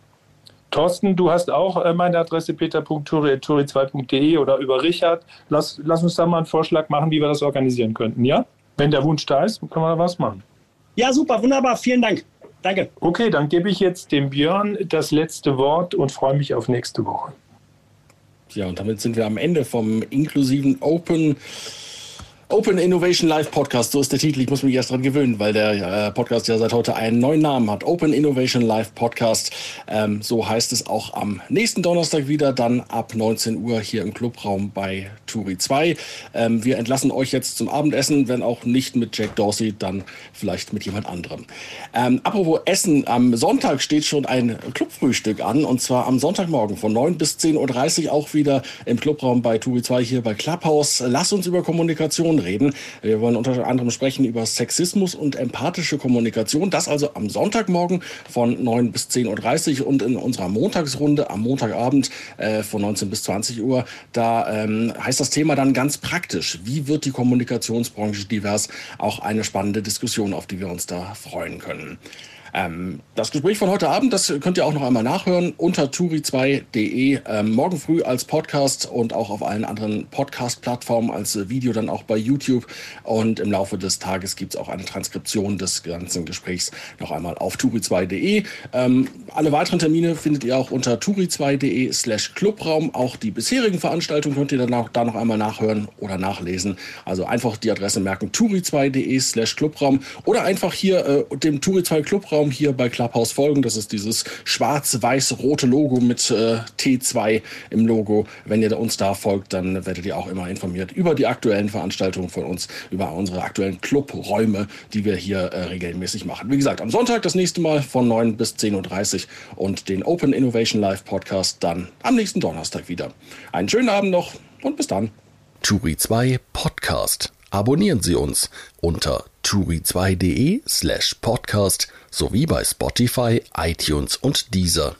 Thorsten, du hast auch äh, meine Adresse peter.turi2.de oder über Richard. Lass, lass uns da mal einen Vorschlag machen, wie wir das organisieren könnten, ja? Wenn der Wunsch da ist, können wir da was machen. Ja, super, wunderbar. Vielen Dank. Danke. Okay, dann gebe ich jetzt dem Björn das letzte Wort und freue mich auf nächste Woche. Ja, und damit sind wir am Ende vom inklusiven Open Open Innovation Live Podcast, so ist der Titel. Ich muss mich erst dran gewöhnen, weil der äh, Podcast ja seit heute einen neuen Namen hat. Open Innovation Live Podcast. Ähm, so heißt es auch am nächsten Donnerstag wieder, dann ab 19 Uhr hier im Clubraum bei Turi 2. Ähm, wir entlassen euch jetzt zum Abendessen, wenn auch nicht mit Jack Dorsey, dann vielleicht mit jemand anderem. Ähm, apropos Essen, am Sonntag steht schon ein Clubfrühstück an und zwar am Sonntagmorgen von 9 bis 10.30 Uhr auch wieder im Clubraum bei Turi 2 hier bei Clubhouse. Lass uns über Kommunikation reden. Wir wollen unter anderem sprechen über Sexismus und empathische Kommunikation. Das also am Sonntagmorgen von 9 bis 10.30 Uhr und in unserer Montagsrunde am Montagabend äh, von 19 bis 20 Uhr. Da ähm, heißt das Thema dann ganz praktisch. Wie wird die Kommunikationsbranche divers? Auch eine spannende Diskussion, auf die wir uns da freuen können. Ähm, das Gespräch von heute Abend, das könnt ihr auch noch einmal nachhören unter turi2.de, ähm, morgen früh als Podcast und auch auf allen anderen Podcast-Plattformen als äh, Video dann auch bei YouTube. Und im Laufe des Tages gibt es auch eine Transkription des ganzen Gesprächs noch einmal auf turi2.de. Ähm, alle weiteren Termine findet ihr auch unter turi2.de slash Clubraum. Auch die bisherigen Veranstaltungen könnt ihr dann auch da noch einmal nachhören oder nachlesen. Also einfach die Adresse merken, turi2.de slash Clubraum oder einfach hier äh, dem Turi2 Clubraum Suchraum hier bei Clubhouse folgen. Das ist dieses schwarz-weiß-rote Logo mit äh, T2 im Logo. Wenn ihr uns da folgt, dann werdet ihr auch immer informiert über die aktuellen Veranstaltungen von uns, über unsere aktuellen Clubräume, die wir hier äh, regelmäßig machen. Wie gesagt, am Sonntag das nächste Mal von 9 bis 10.30 Uhr und den Open Innovation Live Podcast dann am nächsten Donnerstag wieder. Einen schönen Abend noch und bis dann. Turi 2 Podcast. Abonnieren Sie uns unter turi2.de slash podcast sowie bei Spotify, iTunes und Deezer.